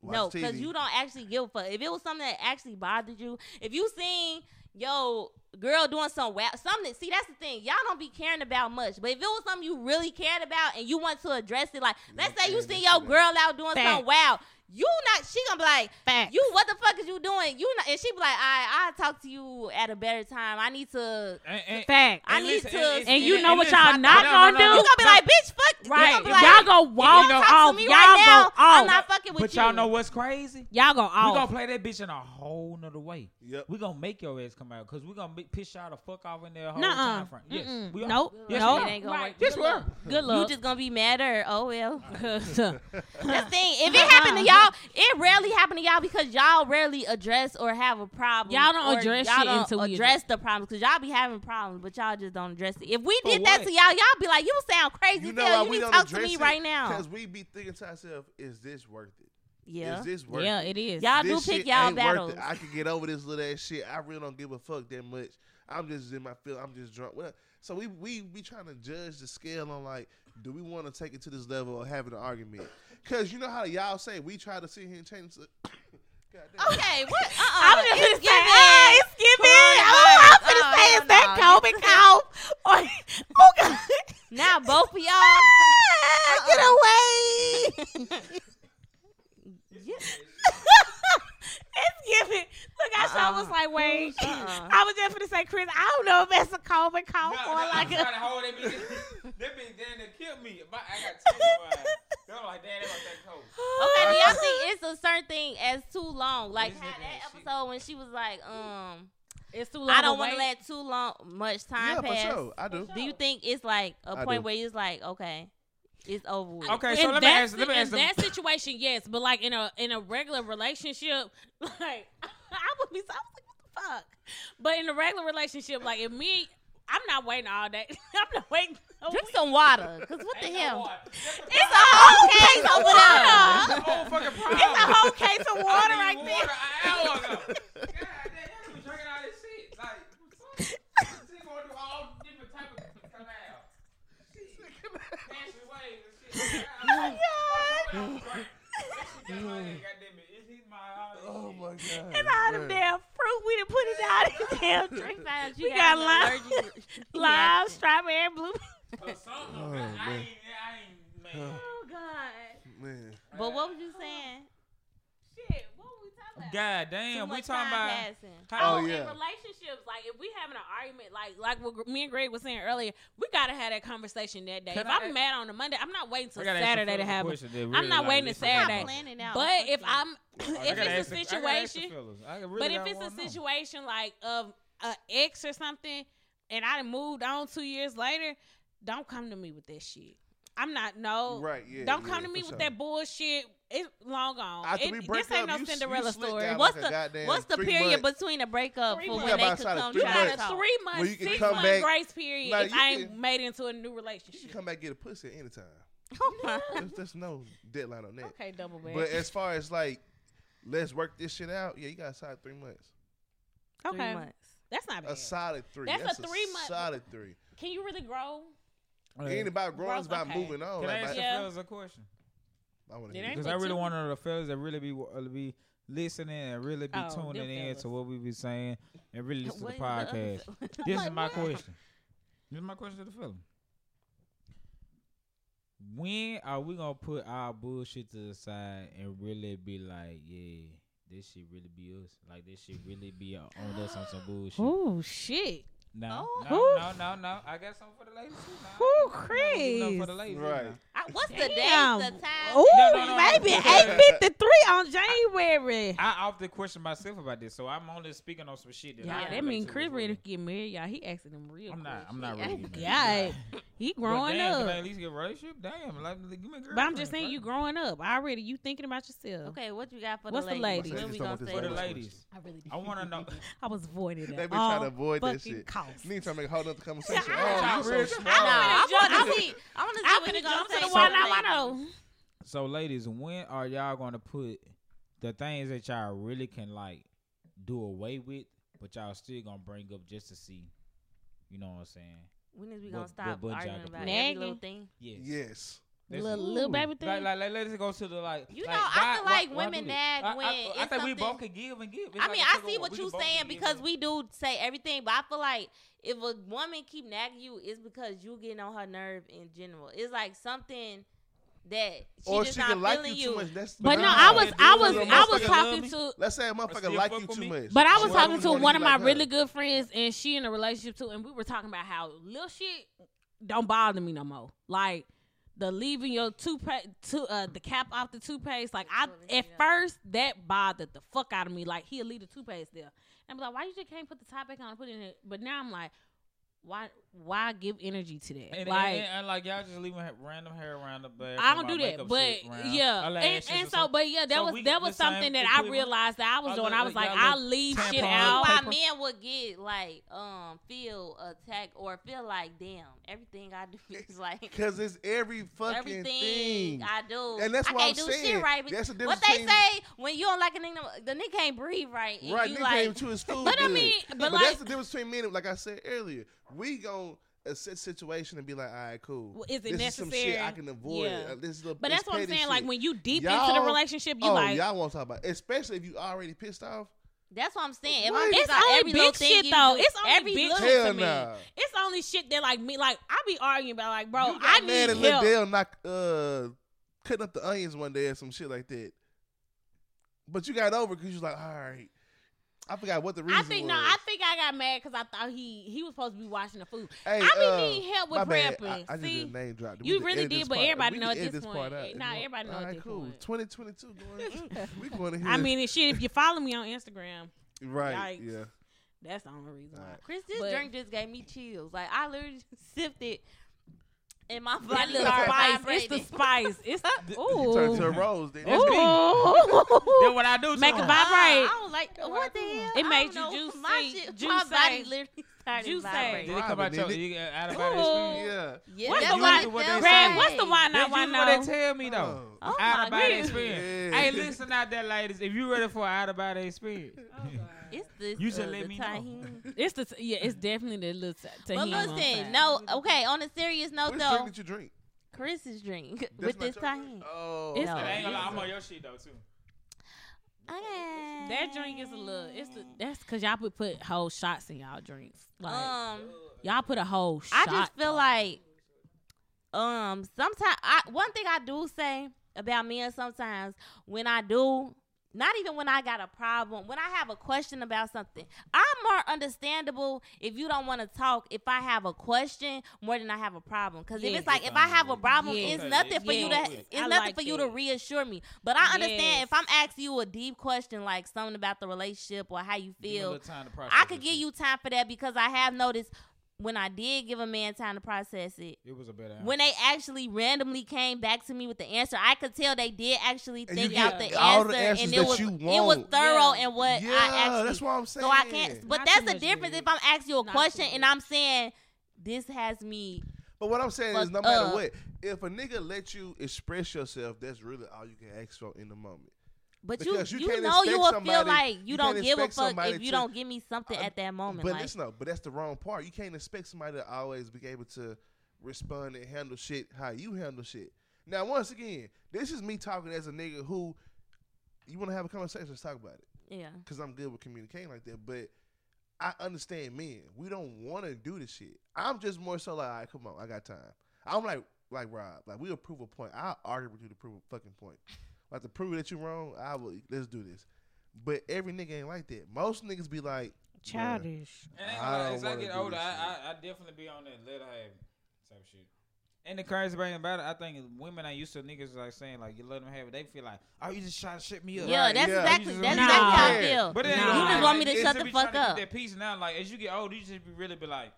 D: Watch
B: No,
D: TV.
B: because you don't actually give a fuck. If it was something that actually bothered you, if you seen yo girl doing some wow, something. See, that's the thing. Y'all don't be caring about much. But if it was something you really cared about and you want to address it, like let's say you see your
D: true.
B: girl out doing
A: Facts.
B: something wow, you not. She gonna be like,
A: Facts.
B: you what the fuck is you doing? You not, and she be like, I I talk to you at a better time. I need to.
C: And, and,
A: Fact.
B: I
C: and
B: need
C: listen,
B: to-
A: And you
C: and-
A: know
C: and
A: what y'all
C: I-
A: not
C: no,
A: gonna do?
B: You gonna be like, bitch, fuck. you
A: Right.
B: gonna be
A: If
B: like,
A: y'all go
B: if
A: walk
B: you don't talk
A: off,
B: to me
A: y'all
B: right now,
A: go
B: I'm
A: off.
B: not fucking with
C: But
B: you.
C: y'all know what's crazy?
A: Y'all go off
C: We gonna play that bitch in a whole nother way.
D: Yep.
C: We gonna make your ass come out because we gonna be, piss y'all the fuck off in there whole
A: Nuh-uh.
C: time frame. Yes, we are.
A: Nope.
C: Yes,
A: nope.
C: we
B: It ain't gonna
A: Right.
B: work.
C: Yes,
B: Good
C: we are.
B: luck. You just gonna be mad or oh well.
A: That's
B: That's the thing. If it happened to uh-huh. y'all, it rarely happen to y'all because y'all rarely address or have a problem.
A: Y'all don't address
B: y'all
A: shit
B: don't
A: until we
B: address the problems because y'all be having problems, but y'all just don't address it. If we did that to y'all, y'all be like, "You sound crazy.
D: You know
B: hell.
D: why
B: You
D: we
B: need to talk to me
D: it?
B: right now."
D: Because we be thinking to ourselves, is this worth it?
B: Yeah,
D: Is this worth
A: yeah,
D: it?
A: it is.
B: y'all do pick y'all
D: ain't worth
B: battles.
D: I can get over this little ass shit. I really don't give a fuck that much. I'm just in my field. I'm just drunk. Well, So we we be trying to judge the scale on like, do we want to take it to this level or having an argument? Because you know how y'all say we try to sit here and change. The, Goddamn.
B: Okay, what? Uh-uh.
A: I was just gonna say,
B: giving
A: ah, it's giving. Oh, I'm
B: coronavirus.
A: finna
B: Oh,
A: say,
B: hell
A: is that
B: no.
A: COVID cough? Or, oh, God.
B: Now both of y'all.
A: Get away. it's giving. Look, I saw was
B: Uh-uh.
A: like, wait.
B: Uh-uh.
A: I was just gonna say, Chris, I don't know if that's a COVID cough
C: No,
A: or
C: no,
A: like
C: I'm
A: a.
C: trying to hold that bitch. That bitch damn near killed me. My, I got tears in my like, damn, that was that cold.
B: Okay, do y'all think it's a certain thing as too long? Like how that
C: ain't shit.
B: episode when she was like, um,
A: It's too long.
B: I don't
A: want
B: want to let too long much time
D: Yeah, for sure. I do.
B: Do you think it's like a
D: I
B: point
D: do.
B: where it's like, okay, it's over with?
C: Okay,
A: in
C: so let me
A: that,
C: ask. Let me
A: in
C: ask them.
A: that situation, yes, but like in a in a regular relationship, like I would be. so- I was like, what the fuck. But in a regular relationship, like if me, I'm not waiting all day. I'm not waiting. a
B: Drink
A: week.
B: some water. Cause what the
C: Ain't no
B: hell?
C: water.
A: It's a whole case of
C: That's
A: water.
C: the whole fucking problem.
A: It's a whole case of water
C: I
A: right
C: need
A: there.
C: water an hour ago. God damn, y'all been drinking all this shit. Like, what's up? This nigga gonna do all different type of canal. Fancy ways and shit.
A: Oh, God.
D: Oh my god.
A: It's all them
D: bruh.
A: damn fruit. We done put it down in the damn drink.
B: Found
A: We
B: you
A: got
B: an
A: lime,
B: allergic
A: lime,
B: reaction.
A: strawberry, blue.
C: Oh,
D: Oh,
C: man. I
D: man.
C: ain't, I ain't, man.
A: Oh God.
D: Man.
B: But what was you saying?
A: Shit. What were we talking about?
C: God
B: Too
C: damn, we
B: much
C: talking
B: time
C: about. How,
A: Oh,
D: Oh,
A: in
D: yeah.
A: relationships, like if we having an argument, like like what me and Greg was saying earlier, we gotta have that conversation that day.
C: Can
A: if
C: I-
A: I'm mad on a Monday, I'm not waiting till Saturday to
C: a
A: have. it.
C: question that
A: I'm not
C: like,
A: waiting to
C: listen-
B: I'm
A: Saturday.
B: planning out.
A: But if I'm, if it's a
C: ask the- I gotta ask the
A: situation,
C: really
A: but if it's a
C: wanna know.
A: situation like of a ex or something, and I done moved on two years later, don't come to me with that shit. I'm not no.
D: Right, yeah.
A: don't
D: yeah,
A: come to me with
D: sure.
A: that bullshit. It's long gone.
D: After
A: It-
D: we break
A: this ain't
D: up,
A: no
D: you s- you
A: Cinderella story.
B: what's
D: like
B: the what's the period
D: months.
B: between a breakup
A: Three
B: for
A: months.
B: when they
D: got
B: could
D: about
B: come
D: three
A: You got a
D: months.
A: three month,
D: you
A: six
D: come
A: month
D: back-
A: grace period
D: Nah,
A: if
D: you
A: I ain't
D: can-
A: made into a new relationship.
D: You can come back and get a pussy at any time.
B: Oh my.
D: There's, there's no deadline on that.
A: Okay, double back.
D: But as far as like, let's work this shit out. Yeah, you got a solid three months.
B: Three
A: okay,
B: months.
A: that's not bad.
D: A solid three.
A: That's a
D: That's,
A: three-month-
D: Solid three.
A: Can you really grow?
D: It ain't about growing. It's
A: Growth,
D: about
A: okay.
D: moving on.
C: Can I ask
D: my-
C: the fellas a question?
D: I want to
C: Because I really
A: two-
C: want the fellas that really be uh, be listening and really be
A: Oh,
C: tuning
A: them
C: in
A: fellas.
C: to what we be saying and really listen to the
B: is other
C: podcast.
B: fel-
C: This
B: Like
C: is my
B: what?
C: question. This is my question to the fella. When are we gonna put our bullshit to the side and really be like, yeah, this shit really be us? Like this shit really be on us on some bullshit?
A: Oh shit!
C: No,
B: Oh.
C: no, no, no, no. I got something for the ladies too. Now.
A: Who,
C: You know, for
A: Chris?
C: the ladies,
D: Right.
B: I- What's the date? The time?
A: Ooh,
C: No, no, no,
A: maybe
C: no.
A: eight fifty three on January.
C: I often question myself about this, so I'm only speaking on some shit that.
A: Yeah,
C: can
A: that
C: relate
A: mean
C: to
A: Chris ready to get married, y'all. He asking them real.
C: I'm not. I'm not
B: Yeah.
C: ready. to
A: Yeah,
C: married.
A: he
C: But
A: growing
C: damn, Can I
A: up.
C: at least get a relationship? Damn, like, give me a
A: But I'm just
C: girlfriend,
A: saying, you
C: fuck.
A: growing up already. You thinking about yourself.
B: Okay, what you got for
A: What's the
B: the
A: ladies?
B: ladies? When we gonna say
C: For the
D: Ladies.
A: I really.
C: I want to know.
A: I was avoiding that.
D: They be trying to avoid that shit.
A: Costs.
D: Need to make a whole other conversation.
A: Yeah,
D: oh,
C: I'm
D: you so
C: real
D: smart.
B: I know. I want to see. I want to see
A: I'm
B: what
A: finna
B: you gonna
A: jump to
B: say.
A: the
B: for
A: one I
B: ladies.
A: know.
C: So, ladies, when are y'all going to put the things that y'all really can like do away with, but y'all still gonna bring up just to see? You know what I'm saying?
B: When is we
C: What-
B: gonna
C: what
B: stop
C: butt
B: arguing about
C: put?
B: every little thing?
C: Yes.
D: Yes.
C: That's
A: Little,
C: it.
A: little baby thing.
C: Like, like, like, let's go to the like.
B: You
C: like,
B: know, I
C: why-
B: feel like
C: why
B: women
C: do this?
B: nag
C: I,
B: when
C: I, I
B: it's
C: think we both could give and give. It's
B: I
C: like
B: mean,
C: a
B: I
C: tug
B: see what
C: you're
B: saying because we do say everything, but I feel like if a woman keep nagging you, it's because you getting on her nerve in general. It's like something that she
D: Or
B: just
D: she
B: not
D: can like
B: feeling
D: you too much. That's
A: But no, I was, I was, I was talking to,
D: Let's say a motherfucker like you too much.
A: but I was talking to one of my really good friends, and she in a relationship too, and we were talking about how little shit don't bother me no more. Like the leaving your toothpaste, to, uh, the cap off the toothpaste. Like I, at first, that bothered the fuck out of me. Like he'll leave the toothpaste there, and I'm like, why you just can't put the top back on and put it in? It? But now I'm like, why, why give energy to that?
C: And,
A: like.
C: and, and, and, like y'all just leaving random hair around the bed.
A: I don't do that, but yeah, and, and so, but yeah, that
C: So
A: was that was something that I realized that I was doing. I was like, I'll leave shit out.
B: why men would get like um feel attacked or feel like damn everything I do is like
D: Because it's every fucking
B: everything
D: thing.
B: I do.
D: And that's
B: I
D: what
B: can't
D: I'm
B: do
D: saying.
B: shit right.
D: That's the
B: what they
D: between-
B: say when you don't like a nigga, the nigga can't breathe right. And
D: Right,
B: you
D: nigga
B: like,
D: came to his food.
A: But I mean, but
D: but
A: like-
D: that's the difference between men. and- Like I said earlier, we gon' assess situation and be like, all right, cool.
A: Well, is it
D: this is some
A: necessary?
D: shit I can avoid.
A: Yeah.
D: Uh, this is a,
A: But that's what I'm
D: petty
A: saying. Like when you deep into
D: Y'all-
A: the relationship, you
D: oh,
A: like
D: y'all want to talk about, especially if you already pissed off.
B: That's what I'm saying. If I'm
A: It's
B: pissed
A: only
B: every
A: big shit,
B: you
A: though.
B: do-
A: It's only
B: every
A: big shit
D: Hell
A: to me.
D: nah.
A: It's only shit that like me. Like I be arguing about like, bro,
D: you got
A: I
D: mad at
A: need help.
D: Dale knock uh cutting up the onions one day or some shit like that. But you got over because you was like, all right. I forgot what the reason
A: I think
D: was.
A: no, I think I got mad because I thought he he was supposed to be washing the food.
D: Hey,
A: I be
D: uh,
A: needing help with
D: my bad.
A: prepping.
D: I, I
A: See,
D: did name drop. We
A: you really did, but
D: part-
A: everybody
D: we
A: know at
D: edit
A: this point.
D: out.
A: Nah, everybody know
D: all
A: at this
D: cool.
A: point.
D: 2022 going. we going in here.
A: I mean, and shit. If you follow me on Instagram,
D: right?
A: yikes.
D: Yeah.
A: that's the only reason. why.
D: Alright.
B: Chris, this
A: But-
B: drink just gave me chills. Like I literally sipped it, And my
A: That
B: body
A: little
B: started
A: spice. It's
B: vibrating.
A: the spice. It's
D: You turn to a rose. Then.
C: That's me.
A: Ooh.
C: That's what I do. To
A: Make it
C: him.
A: vibrate.
B: Uh, I don't like what the hell.
A: It
B: I
A: made you
B: know.
A: juicy,
B: My, shit,
A: juicy.
B: my body literally started
A: Juicy.
B: vibrating.
C: Did it come out your you get out of body
A: Ooh.
C: experience?
D: Yeah.
B: Yeah,
A: What's
B: that's
A: the
B: what
A: one-
B: it
C: what they say?
A: What's the one I
C: That's
A: want
C: usually what
A: know?
C: they tell me though.
B: Oh
C: out
B: my
C: of body experience.
D: Yeah.
C: Hey, listen out there, ladies. If you ready for out of body experience,
B: It's this.
C: You should
B: uh,
C: let
B: the
C: me know.
B: Tajín.
A: It's the yeah. It's definitely the little ta-
B: But
A: Tajín on
B: listen, no, okay. On a serious note,
D: Which
B: though,
D: drink did you drink?
B: Chris's drink
D: That's
B: with this
D: your drink?
B: Tajín.
D: Oh,
A: It's-
B: No.
C: I ain't gonna lie, I'm on your shit though too.
B: Okay.
A: That drink is a little. It's the that's because y'all put put whole shots in y'all drinks. Like
B: Um,
A: y'all put a whole
B: I just feel like, um, sometimes I one thing I do say about men sometimes when I do. Not even when I got a problem. When I have a question about something, I'm more understandable if you don't want to talk. If I have a question more than I have a problem, because if it's like if I have a problem,
A: Yes.
B: it's nothing for you to. It's
A: I
B: nothing
A: like
B: for you to reassure me. But I understand
A: Yes.
B: if I'm asking you a deep question like something about the relationship or how you
C: Give me a
B: feel,
C: little time to
B: I could give you time for that because I have noticed when I did give a man time to process it,
C: It was a better.
B: when they actually randomly came back to me with the answer, I could tell they did actually think out the answer,
D: the
B: and it was it was
D: want.
B: thorough
A: Yeah.
B: in what
D: yeah,
B: I actually.
D: that's what I'm saying.
B: so I can't. But
A: Not
B: that's the difference.
A: weed.
B: If I'm asking you a
A: Not
B: question and. I'm saying this has me,
D: But what I'm saying is, no matter
B: up.
D: what, if a nigga let you express yourself, that's really all you can ask for in the moment.
B: But you
D: you
B: you, know you will feel like you,
D: you
B: don't give a fuck if you
D: to-
B: don't give me something
D: Uh,
B: at that moment.
D: But
B: like,
D: listen, though, but that's the wrong part. You can't expect somebody to always be able to respond and handle shit how you handle shit. Now, once again, this is me talking as a nigga who you want to have a conversation. Let's talk about it
B: yeah,
D: because I'm good with communicating like that. But I understand men. We don't want to do this shit. I'm just more so like, all right, come on, I got time. I'm like, like Rob, like we'll prove a point. I'll argue with you to prove a fucking point. Like to prove that you're wrong, I will. Let's do this. But every nigga ain't like that. Most niggas be like,
A: childish.
C: And
D: I don't
C: as I get older, I. I I definitely be on that let her have it type shit. And the crazy thing about it, I think women ain't used to niggas like saying like you let them have it. They feel like, oh, you just trying to shit me up.
B: yeah,
D: Right,
B: that's
D: yeah.
B: exactly that's
C: just
B: exactly how I feel.
C: But then
A: Nah.
C: you
B: You just want me to
C: it's
B: shut the
C: be
B: fuck
C: trying to keep
B: up.
C: That peace now, like as you get older, you just be really be like,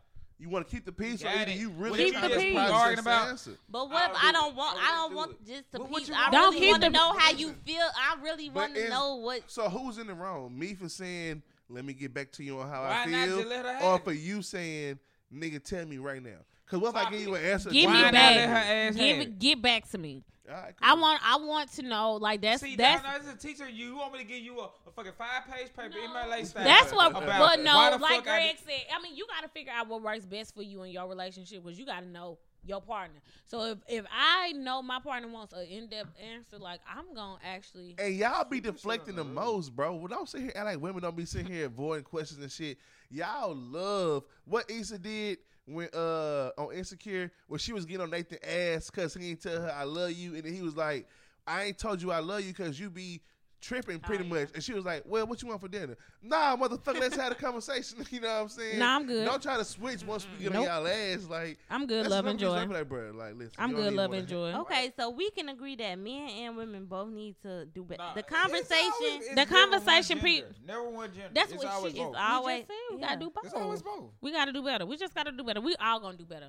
D: You want to keep the peace, or
C: Got
D: either
C: it.
D: you
C: What
D: really
A: you
D: trying to
A: just
D: process
C: arguing
D: the
C: about?
D: answer.
B: But what if
C: I'll
B: I
C: do
B: don't
C: it.
B: want?
C: Oh,
B: I
C: let's
B: don't
C: do
B: want
C: it.
B: just to
C: What- what
B: peace.
C: you
B: I
C: want?
A: Don't
B: really
A: keep
B: want to
A: the-
B: know how you feel. I really
D: But
B: want to
D: is-
B: know what.
D: So who's in the wrong? Me for saying, "Let me get back to you on how
C: Why
D: I
C: not
D: feel,"
C: just let her have
D: or
C: it?
D: for you saying, "Nigga, tell me right now." Because what if I
C: Fuck
D: give you an answer?
A: Give
C: Why
A: me
C: not
A: back.
C: her ass
A: Give
C: have
A: it.
C: it?
A: Get back to me.
D: All right,
A: I want. I want to know. Like that's
C: See,
A: that's
C: that's as a teacher, you, you want me to give you a, a fucking five page paper MLA style.
A: That's what,
D: About
A: but no, like
C: fuck I
A: Greg said, I mean, you got to figure out what works best for you in your relationship. Was you got to know your partner. So if if I know my partner wants an in depth answer, like I'm gonna actually.
D: And y'all be deflecting the most, bro. When don't sit here act like women don't be sitting here avoiding questions and shit. Y'all love what Issa did when uh on Insecure when she was getting on Nathan ass because he ain't tell her I love you, and then he was like, I ain't told you I love you because you be tripping oh, pretty
A: Oh, yeah.
D: much. And she was like, Well, what you want for dinner? Nah, motherfucker, let's have a conversation. you know what I'm saying?
A: Nah, I'm good.
D: Don't try to switch once we get
A: Nope.
D: on y'all ass. Like
A: I'm good.
D: that's
A: Love and joy.
D: Like, bro, like, listen,
A: I'm good. Love and joy.
B: Okay, so we can agree that men and women both need to do better.
C: Nah,
B: the
C: it's
B: conversation.
C: always- it's
A: The
C: never
A: conversation pre-
C: Never one gender.
A: That's
C: it's
A: what
C: always
A: she
C: both.
A: is.
B: always-
A: Always say we
B: yeah.
A: gotta do both.
C: It's always both.
A: We gotta do better. We just gotta do better. We all gonna do better.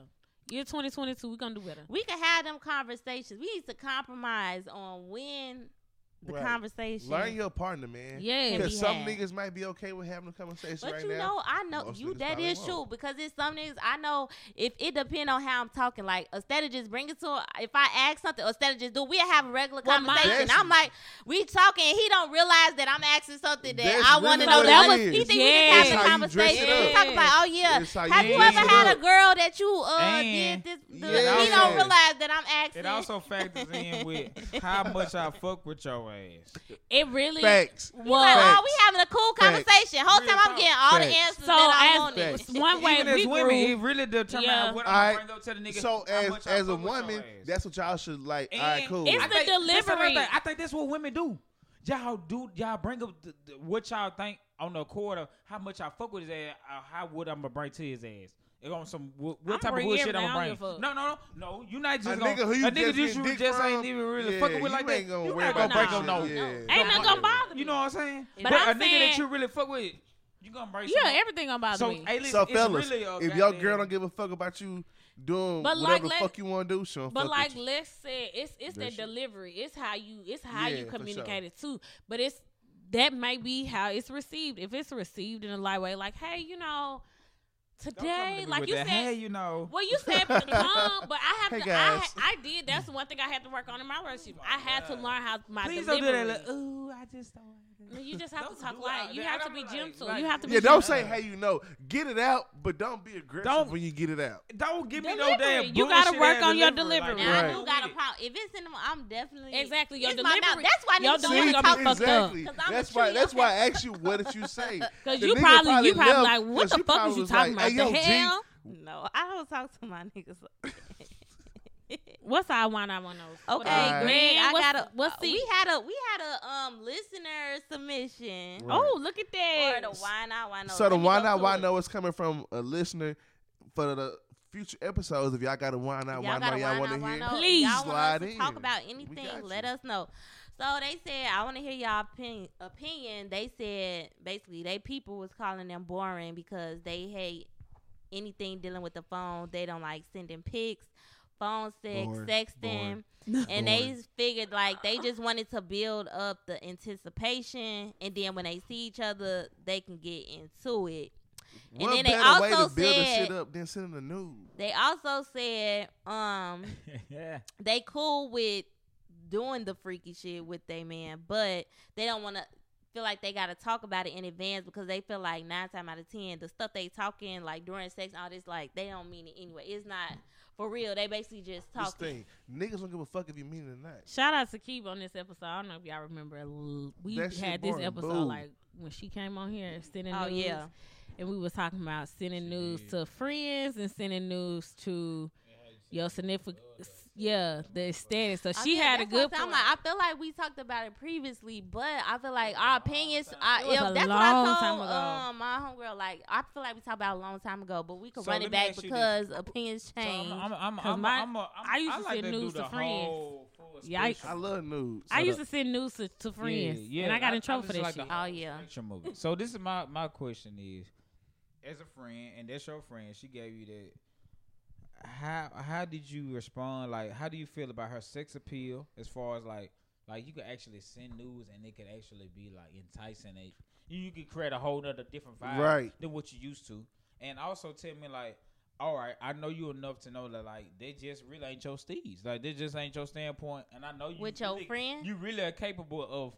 A: Year 2022, we gonna do better.
B: we can have them conversations. We need to compromise on when the
D: Right.
B: conversation.
D: Learn your partner, man.
A: Yeah.
D: Because some
B: had.
D: niggas might be okay with having a conversation
B: But
D: right
B: you
D: now.
B: know, I know
D: Most
B: you.
D: niggas
B: That
D: probably
B: is
D: won't.
B: true because it's some niggas. I know if it depend on how I'm talking. Like instead of just bring it to, if I ask something, or instead of just do, we have a regular
A: Well,
B: conversation. I'm like, we talking. He don't realize that I'm asking something that
D: That's
B: I want to
D: really
B: know. That
A: it
B: was
D: is.
B: he think
A: Yeah.
B: we just
A: That's
B: having a
D: how you
B: conversation.
A: it
B: We
A: up.
B: talking about, oh yeah,
D: That's how
B: have you
D: dress
B: ever had
D: up.
B: a girl that you uh
C: And-
B: did this? The,
D: Yeah.
B: He don't realize that I'm asking.
C: It also factors in with how much I fuck with your ass.
A: It really.
D: Facts.
B: He
A: Well,
B: like, oh, we having a cool
D: Facts.
B: conversation. Whole time I'm getting all the answers
A: So
B: that I
A: as
B: wanted.
D: Facts.
A: one way
C: Even
A: we
C: as women,
A: grew,
C: it really determines
A: Yeah.
C: what I'm
D: right.
C: gonna bring up to the nigga.
D: So as as a
C: fuck with your
D: woman, that's what y'all should like.
C: And
D: all right, cool.
A: it's
C: I
A: the
C: think- that's
A: delivery.
C: thing. I think that's what women do. Y'all do y'all bring up the, the, what y'all think on the accord of how much I fuck with his ass, uh, how would I'm gonna bring to his ass. If on some what, what type of bullshit I'm
A: everything, I
C: gonna
A: don't
C: bring?
A: give a
C: No, no, no, no. You not just
D: A
C: gonna,
D: nigga who you
C: a nigga
D: just
C: you
D: getting dick
C: just ain't even really
D: yeah,
C: fucking with like that.
D: gonna
C: you
D: worry
C: not gonna break
A: that
C: no
D: shit,
C: no.
A: Ain't nothing gonna bother me.
C: You know what I'm saying?
B: But
C: But,
A: I'm
C: a nigga that you really fuck with, you gonna bring
A: Yeah,
C: some-
A: everything gonna bother
C: So
A: me.
C: hey, listen,
D: So fellas,
C: really
D: if your
C: goddamn-
D: girl don't give a fuck about you doing
A: But,
D: whatever the
A: let-
D: fuck you want to do, Sean.
A: But like
D: with you.
A: let's say it's it's
D: That
A: delivery. It's how you it's how
D: Yeah,
A: you communicate
D: sure.
A: it too. But it's that may be how it's received. If it's received in a light way, like, hey, you know,
C: Don't come to
A: today, like you
C: that,
A: said,
C: hey, you know.
A: well, you said come, but I have
D: Hey,
A: to. I, I did. That's the one thing I had to work on in my relationship. I had to learn how my
C: Please don't do that. Like, Ooh, I just don't. Mm-hmm.
A: you just have
C: Don't
A: to talk
C: do
A: light. You have to be gentle.
C: like-
A: you have to be
D: yeah, don't
A: gentle.
D: say how you know. Get it out, but don't be aggressive
C: Don't-
D: when you get it out.
C: Don't give me no damn
A: You gotta work on your
C: delivery.
A: delivery.
B: Now, I do got a problem. If it's in the, I'm definitely
A: Exactly, your
B: it's my mouth.
A: delivery-
B: That's why
A: your
B: don't
A: delivery
B: want to
A: gonna
B: talk
A: be fucked up.
D: exactly.
B: 'Cause I'm
D: That's why. That's why
B: okay.
D: I asked you what did you say?
A: Cause you probably, you probably like, what the fuck
D: probably
A: was you talking about? The hell?
B: No, I don't talk to my niggas.
A: What's our one I want to
B: Okay,
D: Alright.
B: Greg, I got a.
A: What's
B: uh,
A: the?
B: we had a we had a um listener submission
D: Right.
A: oh, look at
B: for
A: that.
B: the why not why not.
D: So the
B: Let me
D: why not why
B: it.
D: know is coming from a listener for the future episodes. If y'all got a why not why
B: Y'all
D: know
B: got a
D: y'all want to hear.
A: Please.
B: y'all want us
D: slide
B: to
D: in.
B: talk about anything. Let us know. So they said I want to hear y'all opinion. Opinion. They said basically they people was calling them boring because they hate anything dealing with the phone. They don't like sending pics, phone sex,
D: Boring.
B: sexting.
D: Boring.
B: And they figured like they just wanted to build up the anticipation, and then when they see each other, they can get into it. And
D: what
B: then they
D: better way
B: also
D: to build a
B: said-
D: shit up than sending the news?
B: They also said um
C: yeah.
B: they cool with doing the freaky shit with their man, but they don't want to feel like they got to talk about it in advance because they feel like nine times out of ten, the stuff they talking like during sex, all this like they don't mean it anyway. It's not for real. They basically just
D: This thing, niggas don't give a fuck if you mean it or not.
A: Shout out to Keeb on this episode. I don't know if y'all remember. We
D: That
A: had this episode
D: Boo.
A: like when she came on here sending
B: Oh
A: news.
B: yeah,
A: and we was talking about sending news
C: Shit.
A: to friends and sending news to your significant. Yeah, the status. So she
B: yeah,
A: had a good.
B: I'm
A: point.
B: I'm like, I feel like we talked about it previously, but I feel like our opinions. I,
A: It was
B: if
A: a
B: that's
A: long
B: what I
A: time
B: told
A: ago.
B: um, my homegirl. Like, I feel like we talked about it a long time ago, but we could
C: So
B: run it back because opinions
C: So
B: change.
C: I'm, I'm, I'm,
A: 'Cause
C: I'm,
A: my-
C: I'm, I'm,
A: I used to
C: like
A: send
C: do
A: news to friends.
C: whole
A: Yeah, I-
D: I love news.
A: I used
C: the-
A: to send news to, to friends,
C: Yeah, yeah.
A: and I got in trouble for this
C: like
A: shit.
B: Oh, yeah.
C: spectrum. So this is my my question is, as a friend, and that's your friend, she gave you that. How how did you respond? Like, how do you feel about her sex appeal? As far as like, like you could actually send news, and it could actually be like enticing. It you, you could create a whole other different vibe
D: Right.
C: than what you used to. And also tell me like, all right, I know you enough to know that like they just really ain't your steez. Like they just ain't your standpoint. And I know you
B: With your friend?
C: you really are capable of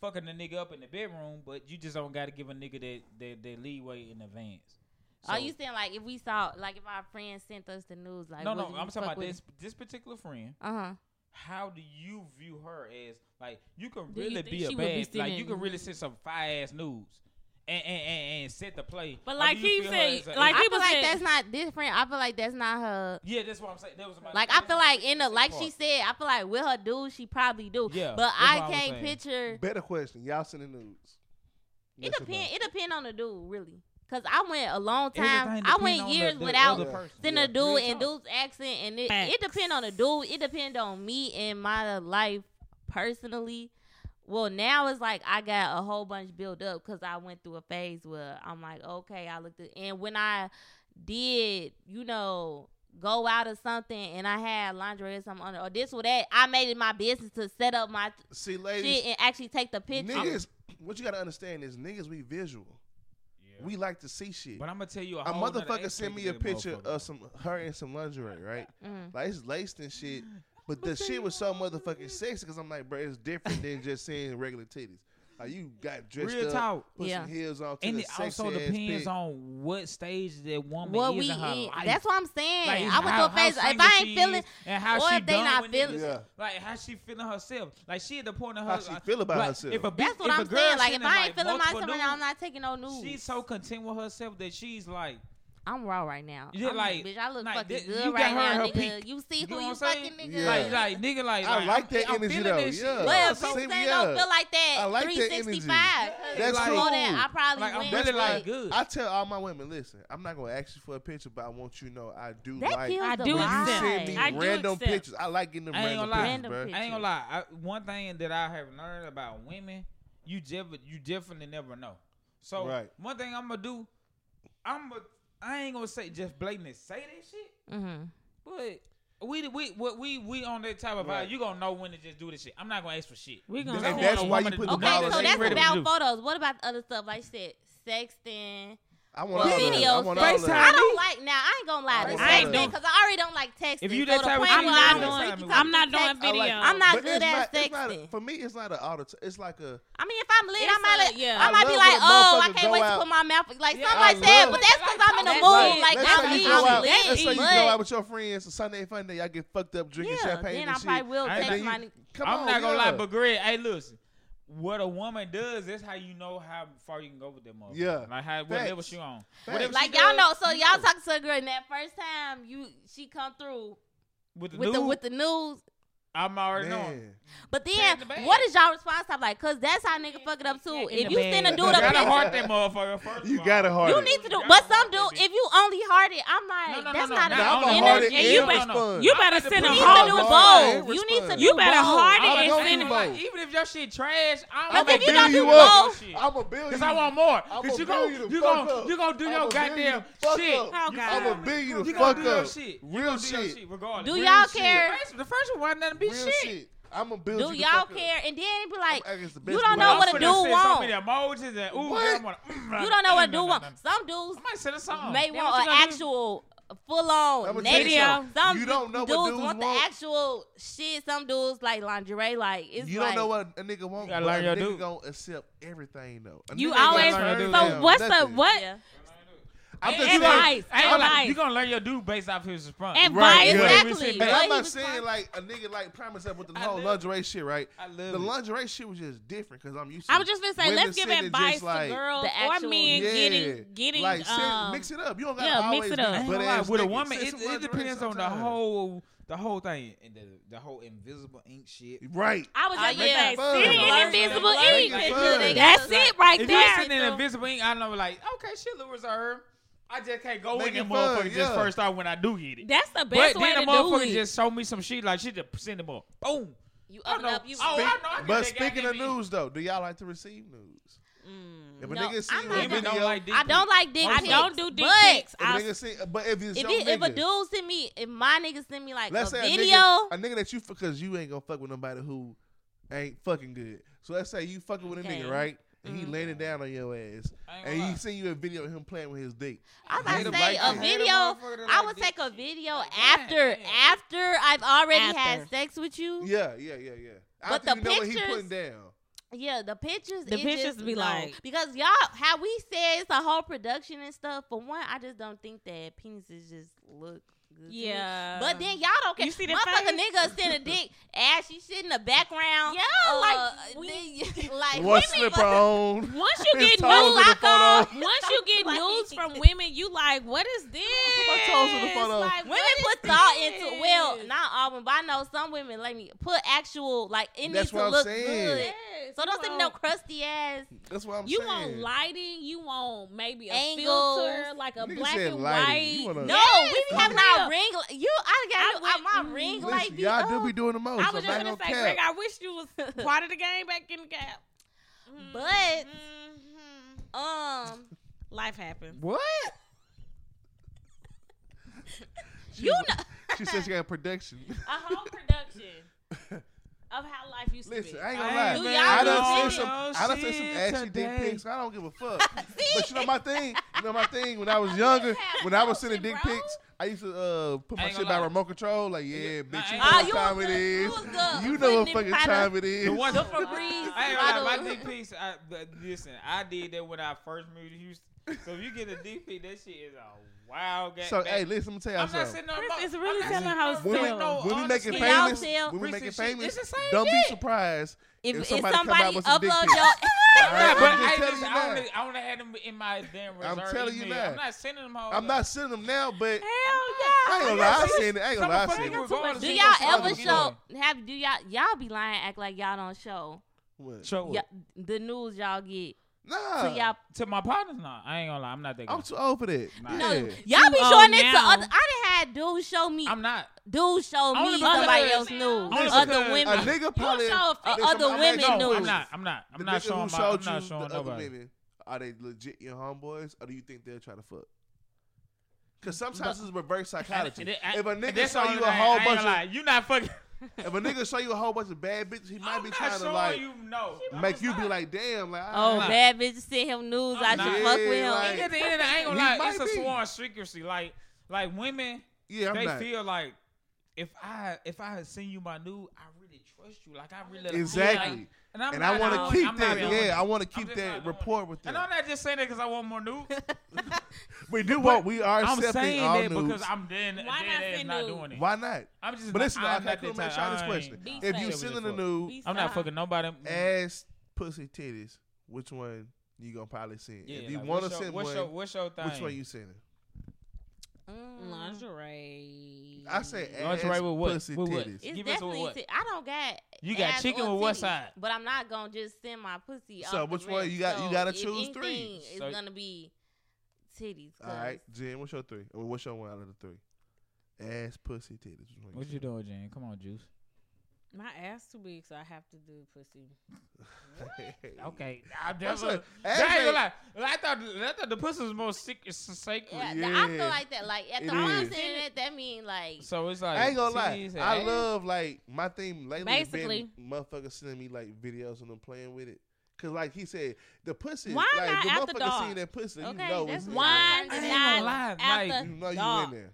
C: fucking the nigga up in the bedroom, but you just don't got to give a nigga that that, that leeway in advance.
B: Are you saying like if we saw like if our friend sent us the news like
C: no, no, I'm talking about this
B: this.
C: this particular friend.
B: Uh huh.
C: How do you view her as like you can
A: Do you
C: really
A: think
C: be a
A: she would be
C: bad like you can really send some fire ass news and and, and and set the play.
A: But like
C: do you
A: he said-
C: as
A: like
B: I
A: people
B: feel like that's not different. I feel like that's not her.
C: yeah, that's what I'm saying. That was my
B: Like I feel like in the like
C: part.
B: she said, I feel like with her dude, she probably do.
C: Yeah,
B: but I
C: what I was
B: can't
C: saying.
B: picture.
D: Better question. Y'all sending news.
B: It
D: Yes or no?
B: depend. It depend on the dude really. Cause I went a long time. I went
C: on the-
B: years
C: the
B: without
C: other
D: Yeah.
C: person.
B: seeing
D: Yeah.
B: a dude
C: Real
B: and dude's accent, and it, it depend on the dude. It depend on me and my life personally. Well, now it's like I got a whole bunch built up because I went through a phase where I'm like, okay, I looked at, and when I did, you know, go out or something, and I had lingerie or something on it, or this or that, I made it my business to set up my
D: See, ladies,
B: shit and actually take the picture.
D: niggas. What you gotta understand is niggas we visual.
C: Yeah.
D: We like to see shit.
C: But I'm gonna tell you a,
D: a
C: whole
D: motherfucker sent me a picture of some her in some lingerie, right?
B: Mhm.
D: Like it's laced and shit. But the shit was so motherfucking sexy because I'm like, bro, it's different than just seeing regular titties. Like you got dressed
C: Real
D: up,
C: talk.
D: put
B: Yeah.
D: some heels on,
C: And
D: the
C: it also depends
D: pic.
C: on what stage that woman
B: What
C: is
B: we
C: in her
B: in.
C: life.
B: That's what I'm saying.
C: Like,
B: I went
C: how-
B: through a phase. If I ain't
C: she
B: feeling,
C: and how
B: or
C: she
B: if they not feeling-
D: Yeah.
C: like how she feeling herself. Like she at the point of her
D: How she feel about
C: like,
D: herself.
C: If a bitch,
B: that's what
C: if
B: I'm
C: a girl
B: saying. Like if I ain't feeling myself,
C: dudes,
B: I'm not taking no news.
C: She's so content with herself that she's like,
B: I'm raw right now.
C: Yeah,
B: I'm
C: like-
B: bitch, I look
C: like,
B: fucking
C: thi-
B: good
C: you
B: right now,
C: her
B: nigga.
C: peak.
B: You see
C: You
B: who
C: know
B: you
C: what
B: fucking
C: saying?
B: nigga.
D: Yeah.
C: like, like nigga, like,
D: I
C: like,
D: like
C: I'm,
D: that
C: I'm
D: energy
C: feeling
D: though,
C: that shit.
D: yeah.
B: Well,
D: That's
B: bitches
D: same-
B: ain't
D: yeah.
B: gonna feel like that.
D: I like that energy. That's
B: before
D: cool.
B: that, I probably
C: Like I'm
B: went
C: really
B: with-
C: like good.
D: I tell all my women, listen, I'm not gonna ask you for a picture, but I want you to know I do
B: That
D: like
B: kills
A: I
B: the
A: do
D: when you
A: accept.
D: send me
A: I
D: random pictures. I like getting them
C: I ain't
D: random
C: gonna lie.
D: pictures,
B: Random
D: bro.
C: I ain't gonna lie. One thing that I have learned about women, you jeff- you definitely never know. So
D: Right.
C: one thing I'm gonna do, I'm gonna, I ain't gonna say Jeff Blayton is say that shit.
B: Mm-hmm.
C: But we we what we we on that type of
D: right.
C: vibe. You gonna know when to just do this shit. I'm not gonna ask for shit.
A: We gonna.
D: And that's why you put the
B: okay. So that's about photos. What about other stuff like you said, sexting?
D: I want all videos. I, want all
C: FaceTime.
B: I don't like now. I ain't gonna lie.
D: This
B: I
D: ain't doing
B: because I already don't like texting.
C: If you that type of
A: I'm not
B: doing.
A: I'm not doing video.
B: Like, I'm not good at texting.
D: For me, it's not an auto. It's like a.
B: I mean, if I'm lit, I might.
A: A, yeah.
B: I, might be like, oh, I can't wait
D: out.
B: to put my mouth like
C: yeah,
B: something But that's because I'm in the mood.
C: Like
B: I'm lit.
D: Let's say you go out with your friends Sunday and Funday, y'all get fucked up drinking champagne and shit.
B: Then
C: I
B: probably
D: will text
B: my.
C: I'm not gonna lie, but great. hey, listen what a woman does, is how you know how far you can go with them.
D: Yeah,
C: like how, whatever she on, whatever
B: like she y'all
C: does,
B: know. So y'all
C: know.
B: talking to a girl, and that first time you she come through
C: with the
B: with,
C: news?
B: The, with the news,
C: I'm already
D: Man.
B: knowing.
C: But
B: then,
C: the
B: what is y'all response time like? Cause that's how nigga fuck it up too. If you send a dude
C: up,
B: you
C: gotta heart that motherfucker first.
D: You gotta heart.
B: You need to do. But some dude, if you only heart it, I'm like, that's not
D: enough
C: energy.
A: And you, better, you better send a
B: whole
C: You
B: need to. You need to.
A: You better heart it and send it.
C: Even if your shit trash, I'm gonna build you up.
D: I'm a billion.
C: Cause I want more. Cause you gonna
D: you gon',
C: you oh, gonna do your goddamn shit.
D: I'm
C: gonna
D: build you the fuck up. Real shit.
B: Do y'all care?
C: The first one, nothing be
D: Real
C: shit.
D: shit. I'm gonna build.
B: Do
D: you
B: y'all care? And then it be like, you don't know what a dude want.
C: So emojis and ooh,
D: what?
C: Wanna,
B: you don't know what a dude want. Some dudes
C: I might send a song.
B: may
A: then
B: want an actual full on
A: video.
B: Some
D: you don't know
B: dudes,
D: dudes
B: want, the actual shit. Some dudes like lingerie. Like it's
D: you
B: like,
D: don't know what a nigga wants.
C: You gotta dude.
D: gonna accept everything though. A
A: you always. So what's the what?
D: I'm just
A: advice.
D: Saying,
A: advice.
C: Like, you gonna learn your dude based off his response.
A: Advice,
D: right,
B: exactly.
D: And I'm not saying like a nigga like prime himself with the whole lingerie shit, right?
C: I live
D: the lingerie shit was just different because I'm used. to
A: I was just gonna say, let's give advice
D: like,
A: to girls or men
D: yeah,
A: getting getting
D: like
A: um,
D: mix it up. You don't gotta
A: yeah,
D: always
A: mix it up.
C: But
D: like,
C: with a woman, it, it depends on the whole the whole thing, and the, the whole invisible ink shit.
D: Right.
A: I was like,
B: yeah,
D: fun.
A: invisible ink. That's it right
C: if
A: there.
C: If you sitting in invisible ink, I know, like, okay, she look reserved. I just can't go in
D: the
C: motherfucker just first off when I do get it.
A: That's the best
C: but
A: way then the
C: motherfucker just show me some shit like she just send them up. Boom.
B: You
C: know.
B: up. You
C: oh, I know. I
D: But speaking of news though, do y'all like to receive news?
B: Mm,
D: If a
B: no,
D: nigga see
B: I
C: don't like
B: I don't like dick
A: I don't do dick
B: but
A: pics.
D: if see, uh, but if it's
B: If, if a dude send me, if my nigga send me like
D: let's
B: a
D: say
B: video,
D: a nigga, a nigga that you because you ain't gonna fuck with nobody who ain't fucking good. So let's say you fucking with a nigga, right? and he landed down on your ass, and he seen you a video of him playing with his dick.
B: I was
D: gonna
B: say a video. I would take a video after after I've already
A: After.
B: had sex with you.
D: Yeah, yeah, yeah, yeah.
B: I
D: But
B: the think
D: you know what he
B: pictures-
D: putting down.
B: Yeah, the pictures.
A: The pictures
B: just,
A: be
B: no.
A: like-
B: because y'all how we said it's a whole production and stuff. For one, I just don't think that penises just look good.
A: Yeah, too.
B: but then y'all don't care.
A: You see the
B: motherfucker nigga send a dick, ass you shit in the background.
A: Yeah,
B: uh,
A: like we,
B: they, like women,
D: slipper on.
A: Once you get no
D: lock on,
A: once you get
B: like,
A: news from women, you like, what is this? Like,
B: women put thought into well, not all women, but I know some women let me put actual like it needs to
D: I'm
B: look
D: saying.
B: good.
A: Yes,
B: so don't want, send no crusty ass.
D: That's what I'm
A: you
D: saying.
A: You want lighting. You want maybe a
B: Angles.
A: filter, like a
D: Nigga
A: black and
D: lighting.
A: white.
D: Wanna,
B: no,
A: yes,
B: we be having our ring. You, I got
A: I,
B: I, my ring
D: listen,
B: light.
D: Y'all do be doing the most.
A: I was just gonna say. Greg, I wish you was part of the game back in the cap.
B: But
A: mm-hmm.
B: um,
A: Life happens.
C: What?
B: you know.
D: she said she got a production.
A: A whole production. Of how life used
D: Listen, to
A: be.
D: I ain't gonna lie.
B: Do man,
D: I done seen some. Oh, I done seen some ashy dick pics. So I don't give a fuck. but you know my thing. You know my thing. When I was younger, when I was sending dick pics, I used to uh, put my shit by remote control. Like, yeah, bitch, you know what time
B: good.
D: it
B: ah,
D: is.
B: You,
D: you know what fucking time it is.
C: The one
B: for Breeze.
C: I ain't gonna lie, my dick pics. I, listen, I did that when I first moved to Houston. So if you get a DP, that shit is a wild game.
D: So hey, listen, I'm tell y'all
C: I'm
D: something.
C: Not sitting
A: Chris It's really
C: I'm
A: telling how
D: when, we,
C: no,
D: when we make it famous, when we make it famous, don't be surprised
B: if,
D: if somebody, if somebody
B: upload your.
C: Right, but
D: I'm just hey,
C: I, only, I only had them in my damn reserve.
D: I'm telling you that
C: I'm not sending them home.
D: I'm not sending them now, but
A: hell yeah.
D: I ain't gonna lie, I seen it. I ain't gonna lie, I
C: send
D: it.
B: Do y'all ever show? Have do y'all y'all be lying? Act like y'all don't show.
D: What?
C: Show
B: y- the news y'all get
D: Nah.
B: So y'all
C: to my partners. Nah, I ain't gonna lie. I'm not that.
D: I'm too old for that.
C: Nah.
B: no,
D: Yeah.
B: y'all be showing
A: old
B: it to
A: now.
B: other. I done had dudes show me.
C: I'm not.
B: dudes show me
C: Only
B: somebody
C: because-
B: else news. Other
C: because
D: A nigga probably.
A: show
B: uh, other
D: I'm
B: women
D: not-
C: No,
B: news.
C: I'm not. I'm not. I'm
D: the
C: not
D: nigga
C: showing
D: who
C: my. I'm
D: showed
C: not showing
D: the other
C: nobody.
D: women, are they legit your homeboys, or do you think they'll try to fuck? Cause sometimes it's reverse psychology.
C: And it- I-
D: if a nigga
C: that's
D: show you a whole
C: I
D: bunch
C: gonna
D: of,
C: lie. you not fucking.
D: If a nigga show you a whole bunch of bad bitches, he might
C: I'm
D: be
C: not
D: trying to like
C: you no. I'm
D: make
C: just
D: you be like, damn, like
B: Oh,
D: ah.
B: bad bitches send him news. I
C: I'm
B: should
D: not.
B: fuck with him.
D: like-
C: At the end of the day, I ain't gonna lie.
D: might
C: It's a sworn secrecy. Like, like women,
D: yeah, I'm
C: they
D: not
C: feel like if I if I had seen you my nude, I really trust you. Like I really like-
D: exactly.
C: And I'm
D: And
C: not
D: I want to keep
C: I'm
D: that. Yeah,
C: it.
D: I want to keep that
C: doing
D: rapport
C: it.
D: with
C: And. I'm not just saying that because I want more nudes.
D: We do what we are
C: I'm
D: accepting
C: saying
D: all
C: that
D: nudes.
C: because I'm then
A: Why
C: dead
A: not
C: ass not
A: nudes?
C: doing it.
D: Why not?
C: I'm just.
D: But
C: not,
D: listen,
C: I'm
D: okay,
C: not
D: cool,
C: that
D: man.
C: type.
D: Shout this question. If you
C: Shit
D: sending a nude,
C: I'm not fucking nobody.
D: ass, pussy, titties, which one you gonna probably send?
C: Yeah,
D: if you
C: like,
D: want to
C: what's your-
D: send
C: what's
D: one,
C: your, what's your thing?
D: which one you sending?
B: Mm.
A: Lingerie.
D: I say ass,
C: Lingerie with what?
D: pussy,
C: With what?
D: titties.
B: It's
C: Give us
B: definitely.
C: what?
B: T- I don't got.
C: You got
B: ass
C: chicken
B: or
C: with what
B: titties,
C: side?
B: But I'm not gonna just send my pussy.
D: So
B: off the
D: which one
B: rip.
D: you got- you
B: So
D: gotta
B: if
D: choose three.
B: anything, It's
C: So-
B: gonna be titties.
D: All right, Jen, what's your three? Or what's your one out of the three? Ass, pussy, titties. Which one
C: What you doing, Jen? Come on, Juice.
A: My ass too big, so I have to do pussy.
D: doing?
C: Okay, I'm
D: That's
C: definitely.
D: what-
C: I ain't
D: ain't-
C: gonna lie. I thought I thought the pussy was more sick, sacred.
B: Yeah, th- I feel like that. Like after
D: It
B: all I'm saying that, that mean like
C: So it's like
D: I ain't gonna lie. I
C: ass.
D: love like my thing lately. has
A: Basically.
D: been motherfuckers sending me like videos of them playing with it. Cause like he said, the pussy.
A: Why
D: like,
A: not
D: the
A: after
D: motherfucker
A: dark?
D: seeing that pussy, you
B: Okay,
D: know
B: that's
D: it's
B: why
A: Why
B: I ain't
A: not
C: gonna lie,
A: after
C: like,
D: You know you
A: dark?
D: in there.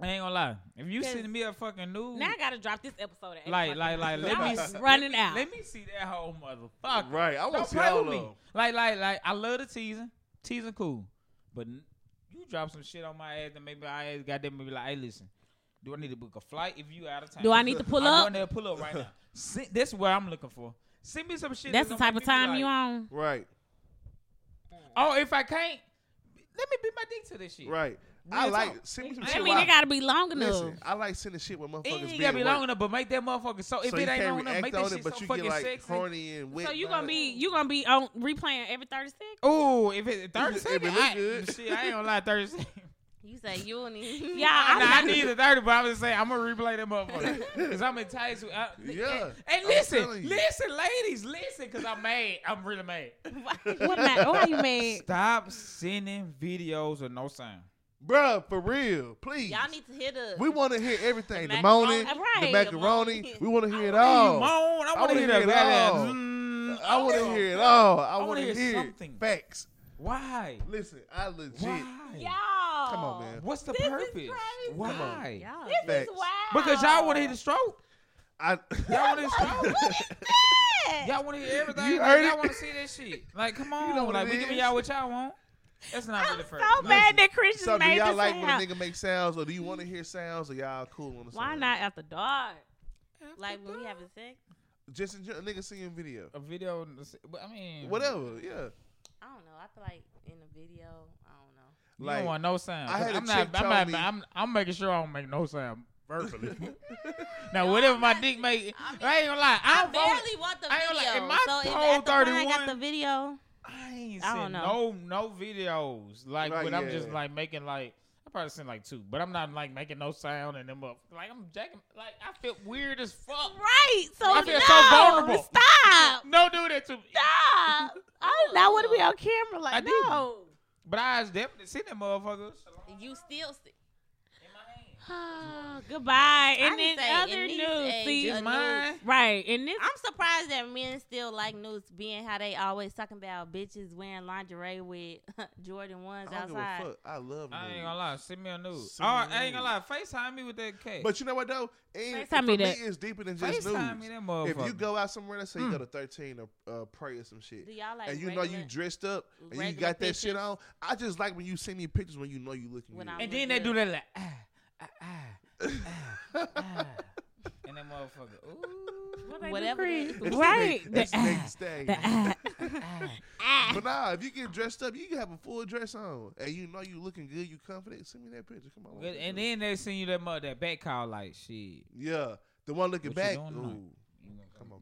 C: I ain't gonna lie. If you
A: Cause-
C: send me a fucking nude,
A: Now I gotta drop this episode. At eight
C: like, like, like, let me
A: Y'all running out.
C: Let me see that whole motherfucker.
D: Right. I want
C: Don't
D: to see
C: play with me. Like, like, like, I love the teasing. Teasing cool, but you drop some shit on my ass, and maybe I ass got them maybe like, hey, listen, do I need to book a flight if you out of town?
A: Do I need to pull up?
C: I'm
A: up?
C: going there, pull up right now. See, this is what I'm looking for. Send me some shit.
A: That's the type of time
C: like,
A: you on.
D: Right.
C: Oh, if I can't, let me beat my dick to this shit.
D: Right.
C: Real
D: I like
C: talk.
D: send me some
A: I
D: shit.
A: mean,
D: while-
A: it gotta be long enough.
D: Listen, I like sending shit with
C: It
D: motherfuckers
C: ain't
D: being
C: gotta be
D: at
C: long enough, but make that motherfucker so. If
D: so
C: it
D: you
C: ain't
D: can't
C: long enough,
D: react
C: make that
D: on
C: shit
D: it, but
C: so
D: you
C: fucking
D: get like
C: sexy.
D: horny and wet.
A: So you
D: by
A: gonna be you gonna be on replaying every thirty seconds?
C: Ooh, if it thirty seconds, I,
D: good.
C: shit, I ain't gonna lie, thirty seconds.
B: you say you don't even.
A: Yeah,
C: I, nah, I need the thirty, but I'm just saying I'm gonna replay that motherfucker because I'm enticed. With, I,
D: Yeah,
C: And, and listen, listen, ladies, listen, because I'm mad. I'm really mad.
A: what am Why you mad?
C: Stop sending videos with no sound.
D: Bruh, for real, please.
B: Y'all need to hit us.
D: we want to hear everything.
B: The
D: The moaning,
B: macaroni.
D: the
A: Right.
D: macaroni. We want to hear it all.
C: moan. I want
D: wanna
C: hear
D: hear it all.
C: mm,
D: I want to hear it all. I,
C: I
D: want
C: wanna hear
D: hear
C: something.
D: facts.
C: Why?
D: Listen, I legit.
C: Why?
A: Y'all.
D: Come on, man.
C: What's the
A: This is
C: purpose?
A: crazy.
C: Why?
D: Come.
B: Y'all.
A: This
D: Facts.
A: is wild.
C: Because y'all want to hear the stroke.
D: I,
C: Y'all want to hear the stroke.
A: Yeah.
C: Y'all want to hear everything.
D: You
C: like,
D: heard
C: y'all want to see that shit. Like, come on.
D: know what
C: like, we giving y'all what y'all want. That's not
A: I'm
C: really fair.
A: so mad that Christian
D: so do y'all
A: this
D: like when a nigga make sounds, or do you want to hear sounds, or y'all cool on the
A: Why
D: sound?
A: not after dark?
B: Like when we having sex.
D: Just enjoy a nigga seeing video.
C: A video, but I mean,
D: Whatever, yeah.
B: I don't know. I feel like in the video, I don't know.
C: You
D: Like,
C: don't want no sound.
D: I had a
C: I'm
D: chick
C: not. I'm not.
D: me-
C: I'm, I'm making sure I don't make no sound verbally. now, whatever my dick make, I,
B: I
C: ain't gonna lie. I,
B: I
C: don't vote-
B: barely want the
C: I ain't gonna lie,
B: video.
C: if my
B: so
C: whole
B: at the point I got the video,
C: I ain't
B: I
C: seen no no videos. Like,
D: Right,
C: but I'm just like making like. I probably seen like two, but I'm not like making no sound and them up. Like I'm jacking. Like I feel weird as fuck.
A: Right. So
C: I feel
A: no,
C: so vulnerable.
A: Stop.
C: No, do that to me.
A: Stop. I do not want to be on camera like
C: I didn't.
A: no.
C: But I definitely seen them motherfuckers.
B: you still see.
A: Goodbye. And
B: I
A: then
B: say
A: other
B: these
A: news.
B: age,
A: See,
B: a
C: mine.
A: right. And this
B: I'm surprised that men still like news, being how they always talking about bitches wearing lingerie with Jordan ones
D: I don't give a
B: outside.
D: fuck. I love
C: I ain't gonna lie. Send me a nude.
D: Send
C: Oh,
D: me a
C: I ain't gonna lie.
D: nude.
C: Facetime me with that cake.
D: But you know what though? Ain't,
A: FaceTime
D: for
A: me
D: me,
A: that.
D: it's deeper than just
C: Facetime me that motherfucker.
D: If you go out somewhere, let's say you
C: Mm.
D: go to 13 or uh, pray or some shit,
B: Do y'all like
D: and you know you dressed up and you
B: regular
D: got that shit on, I just like when you send me pictures when you know you looking
B: When
D: good.
B: I'm-
C: and then they do that like ah ah ah ah, and that motherfucker. Ooh.
B: Whatever it is.
A: Right.
D: The,
A: The
D: it's the
A: ah,
D: next day.
A: the ah, ah.
D: But nah, if you get dressed up, you can have a full dress on, and you know you looking good, you confident. Send me that picture. Come on.
C: Good, And then they send you that mother that back call like shit.
D: yeah, the one looking
C: What
D: back. Ooh,
C: tonight?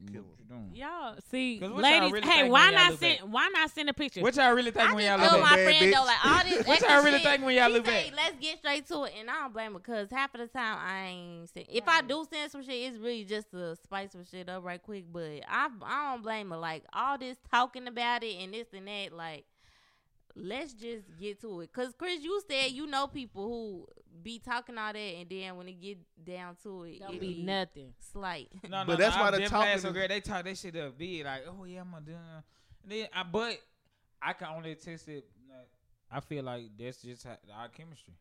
D: Come on,
C: You-
D: kill
C: what
D: him.
C: you doing?
A: Y'all see,
C: what y'all
A: ladies.
C: really
A: hey, why not send?
C: back?
A: Why not send a picture?
C: What y'all really think
B: I
C: when y'all
B: told
C: look
B: my
C: back?
D: bad
B: friend though, like all this.
C: What y'all really
B: shit,
C: think when y'all look
B: say,
C: back?
B: Let's get straight to it, and I don't blame her because half of the time I ain't. Send, if I do send some shit, it's really just to spice some shit up right quick. But I I don't blame her. Like all this talking about it and this and that, like. Let's just get to it. Cause Chris, you said you know people who be talking all that, and then when it get down to it,
A: Don't
B: it
A: be nothing.
B: slight.
C: No, no,
D: But that's
C: no,
D: why
C: I
D: the
C: definitely had
D: talking
C: so great. They talk that shit up big, like, oh yeah, I'm gonna do. it. And then, I, but I can only test it. Like, I feel like that's just how, our chemistry.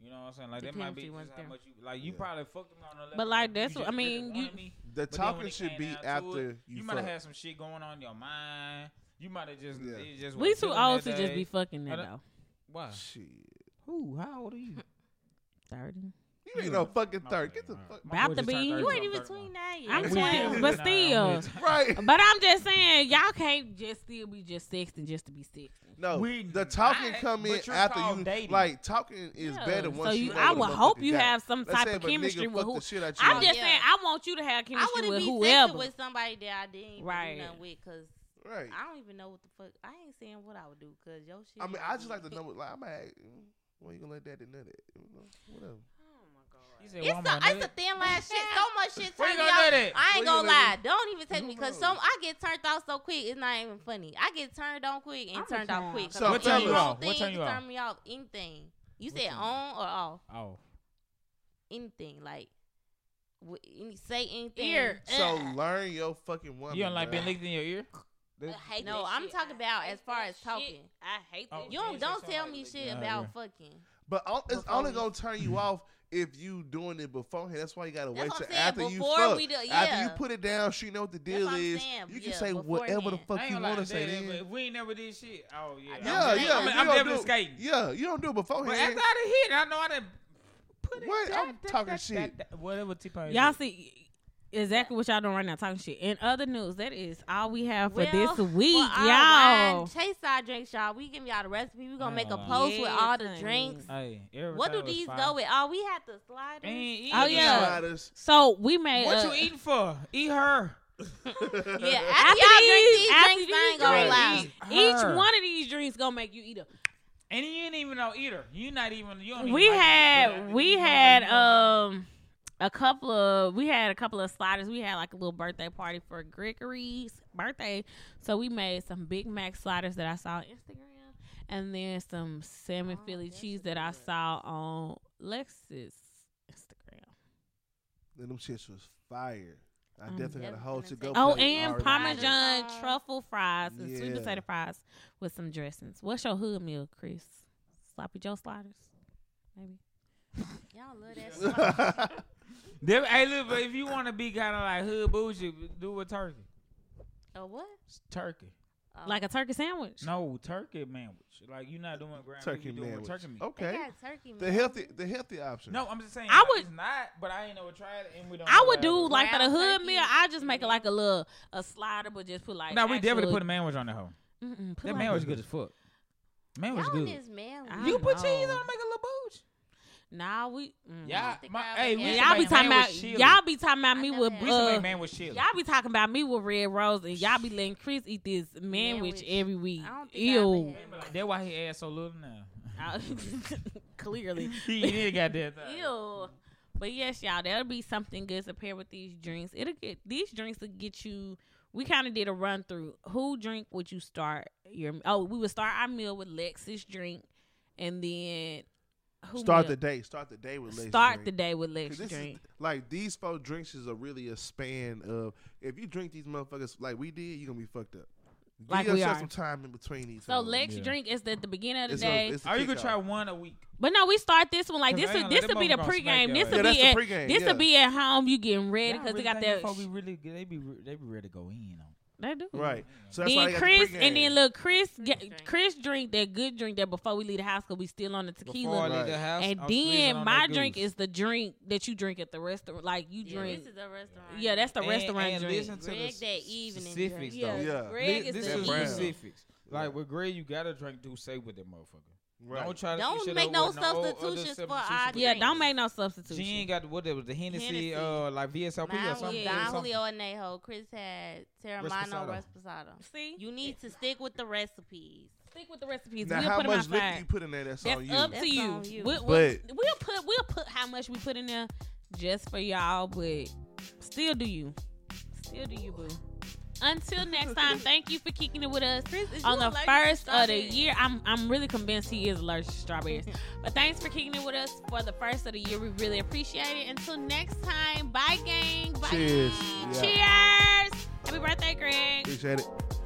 C: You know what I'm saying? Like
B: The
C: that might be
B: chemistry
C: just how
B: there.
C: much you like. You
D: Yeah.
C: probably fucked them on the level.
A: But, like,
C: you
A: that's
C: just
A: what- I mean, you-
C: me.
D: The
C: But
D: talking should be
C: down to
D: after
C: it,
D: you,
C: You might have had some shit going on in your mind. You might have just,
D: yeah.
C: just
A: we
C: wasn't
A: too old to just be fucking that though.
C: Why?
D: Shit.
C: Who? How old are you?
A: Thirty.
D: You ain't no fucking
C: My
D: third. Get the fuck.
C: my
A: About
C: boy
A: to be.
B: You ain't even
C: 31.
B: between that yet.
A: I'm twenty, but still.
D: Right.
A: But I'm just saying, y'all can't just still be just sexting just to be sexting.
D: No,
C: We
D: the talking
C: not,
D: come in after you.
C: dating.
D: Like talking is
A: Yeah.
D: better once
A: so
D: you.
A: you,
D: know
A: I would hope you
D: got.
A: have some
D: Let's
A: type of chemistry with
D: fuck
A: who.
D: the shit out.
A: I'm just
B: yeah.
A: saying, I want you to have chemistry.
B: I wouldn't
A: with
B: be
A: whoever.
B: sexting with somebody that I didn't even
A: Right.
B: do nothing with, cause
D: right.
B: I don't even know what the fuck. I ain't saying what I would do, cause your shit.
D: I mean, I just like the number. Like, I'm like, mm, when you gonna let daddy nut it? You know, whatever.
C: Oh you said,
B: It's,
C: well, I'm
B: it's a thin last shit. So much shit
C: Where
B: turn
C: you
B: me
C: gonna
B: off.
C: do that?
B: I ain't
D: Where
B: gonna
D: gonna
B: lie. Don't even take me because
D: No.
B: some I get turned off so quick. It's not even funny. I get turned on quick and
A: I'ma
B: turned
A: turn
B: off quick.
D: So
C: What turn
B: any
C: you
B: wrong
C: off? What turn you off?
B: Turn me off. Anything. You
C: What
B: said on or off?
C: Off.
B: Anything like. Any, say anything.
A: Ear.
D: Uh.
B: So
D: learn your fucking woman.
C: You don't like
D: bruh.
C: being licked in your ear?
B: I hate
A: No,
B: that
A: I'm
B: shit.
A: talking about as far
B: that
A: as
B: shit.
A: talking. I hate
C: Oh,
A: that.
B: You don't don't tell me shit
C: Yeah,
B: about
C: yeah.
B: fucking.
D: But on, it's
B: Before
D: only gonna turn you off if you doing it beforehand. That's why you gotta wait
B: what
D: till
B: saying,
D: after you fuck.
B: we do-
D: After you put it down, she know what the deal is.
B: saying,
D: You can
B: yeah,
D: say whatever the fuck you
C: gonna
D: want to say.
C: that-
D: then.
C: but if we ain't never did shit. Oh yeah.
B: I
D: Yeah, yeah.
B: that.
C: I'm,
D: you
C: I'm
D: don't
C: definitely skating.
D: Yeah, you don't do it
C: But
D: beforehand.
C: after I done hit, I know I done put it.
D: What? I'm talking shit.
C: that- that- Whatever T-Pain
A: Y'all see exactly what y'all doing right now, talking shit. In other news, that is all we have for
B: Well,
A: this week,
B: for our
A: y'all.
B: wine Chase our drinks, y'all. We give y'all the recipe. We gonna make a post
A: lie.
B: with all the drinks.
C: Hey,
B: What do these
C: fire.
B: go with? Oh, we had the sliders.
C: Ain't
A: Oh, yeah.
D: Sliders.
A: So we made.
C: What
A: uh,
C: you eating for? Eat her.
B: Yeah,
A: After
B: after, y'all drink
A: these-
B: these
A: after
B: drinks,
A: these
B: I ain't gonna
A: drinks,
B: lie.
C: Eat
A: Each one of these drinks gonna make you eat a.
C: And you ain't even know eater. You not even. You don't even
A: We
C: like
A: had
C: after
A: we had
C: motherfuckers, you
A: um a couple of we had a couple of sliders. We had like a little birthday party for Gregory's birthday, so we made some Big Mac sliders that I saw on Instagram, and then some salmon
B: Oh,
A: Philly cheese that I saw on Lex's Instagram.
D: Then them shits was fire. I
A: Um,
D: definitely had a
B: That's
D: whole
B: gonna
D: to go.
A: Oh,
D: plate
A: and
D: already.
A: Parmesan
B: Parmesan.
A: truffle fries and sweet potato fries with some dressings. What's your hood meal, Chris? Sloppy Joe sliders, maybe.
B: Y'all love that. Slide.
C: Them- hey, look, but if you want to be kind of like hood bougie, do a turkey.
B: oh what?
C: It's turkey.
B: Oh.
A: Like a turkey sandwich.
C: No, turkey sandwich. Like you're not doing ground beef,
D: turkey
C: you doing
D: man.
C: turkey meat.
D: Okay.
B: got turkey.
D: The healthy, the healthy option.
C: No, I'm just saying.
A: I
C: like,
A: would-
C: It's not, but I ain't never tried it, and we don't.
A: I would do
C: it
A: like for the hood
B: turkey.
A: meal. I just make it like a little a slider, but just put like.
C: No, we definitely
A: actual-
C: put a sandwich on the hoe. That
A: like-
C: sandwich good as fuck. Man was
B: Y'all
C: good.
B: is man.
A: I
C: You
A: don't
C: put cheese on,
A: know.
C: make a little booch.
A: Nah, we. Mm.
C: Yeah,
B: think
C: my, hey, we
B: have
C: used
B: that.
C: to
A: y'all be talking about y'all be talking about me with
B: had
C: We used to
A: uh,
C: man with chili.
A: y'all be talking about me with red rose, and y'all be letting Chris eat this manwich
B: Manwich.
A: every week.
B: I don't think
A: Ew.
C: That's why he ass so little now.
A: Clearly.
C: he did got that. thing.
A: Ew. But yes, y'all, that'll be something good to pair with these drinks. It'll get these drinks will get you. We kind of did a run through. Who drink would you start your? Oh, we would start our meal with Lex's drink, and then who
D: Start
A: meal?
D: the day. Start the day with Lex
A: start
D: drink.
A: the day with Lex drink.
D: is like these four drinks is a really a span of if you drink these motherfuckers like we did, you're gonna be fucked up. Give
A: Like we
D: yourself
A: are.
D: some time in between these.
A: So
D: hoes.
A: Lex
C: Yeah.
A: drink is at the beginning of the
D: It's
A: day.
D: a, it's a
C: Or you could
D: kickoff.
C: try one a week.
A: but no, we start this one like this. Will, this
C: gonna-
A: will be the
C: motherfuckers gonna smack
A: pregame. This
C: ass.
A: will
D: Yeah,
A: be
D: that's the
A: at
D: pregame,
A: this
D: yeah.
A: will be at home. You getting ready
C: Y'all
A: because they got
C: think
A: that.
C: them folk be really. They be re- they be ready to go in on.
A: They do
D: Right. So that's why
A: then
D: they
A: Chris and then
D: pregame.
A: look Chris
B: Chris
A: get,
B: drink.
A: Chris drink that good drink that before we leave the house because we still on the tequila.
C: Before I leave
D: Right.
C: the house,
A: and
C: I'm
A: then my drink
C: goose.
A: is the drink that you drink at the restaurant. Like you
B: Yeah,
A: drink.
B: This is a restaurant.
A: Yeah, that's the
C: And-
A: restaurant
C: and
A: drink.
C: listen to
B: Greg
C: the
B: that evening
C: specifics
B: drink.
C: though.
A: Yeah,
D: Yeah.
A: Greg
C: Thi-
A: is
C: this
A: the
C: is
D: brown.
A: evening.
C: specifics. Like with Greg, you gotta drink too safe with that motherfucker.
D: Right.
C: Don't try to
B: Don't make no
C: with other
B: substitutions for our
C: substitutions.
A: Yeah, don't make no substitutions.
C: She ain't got what it was the Hennessy,
B: Hennessy.
C: uh, like VSOP or
B: Mine
C: something.
B: was
A: Yeah.
B: Don
C: something.
B: Julio Anejo. Chris had Teremana
C: Reposado.
B: Resposado.
A: See,
B: You need to stick with the recipes.
A: stick with the recipes.
D: Now,
A: we'll
D: how much liquor you put in there? That's,
A: That's
D: on you.
A: up
B: That's
A: to you.
B: you.
A: We'll, we'll,
D: But-
A: we'll put we'll put how much we put in there just for y'all, but still do you. Still do you, boo. Until next time, thank you for kicking it with us
B: Chris,
A: on the first of the year. I'm I'm really convinced he is allergic to strawberries. but thanks for kicking it with us for the first of the year. We really appreciate it. Until next time, bye gang. Bye.
D: Cheers.
A: Cheers.
D: Yeah.
A: Happy birthday, Greg.
D: Appreciate it.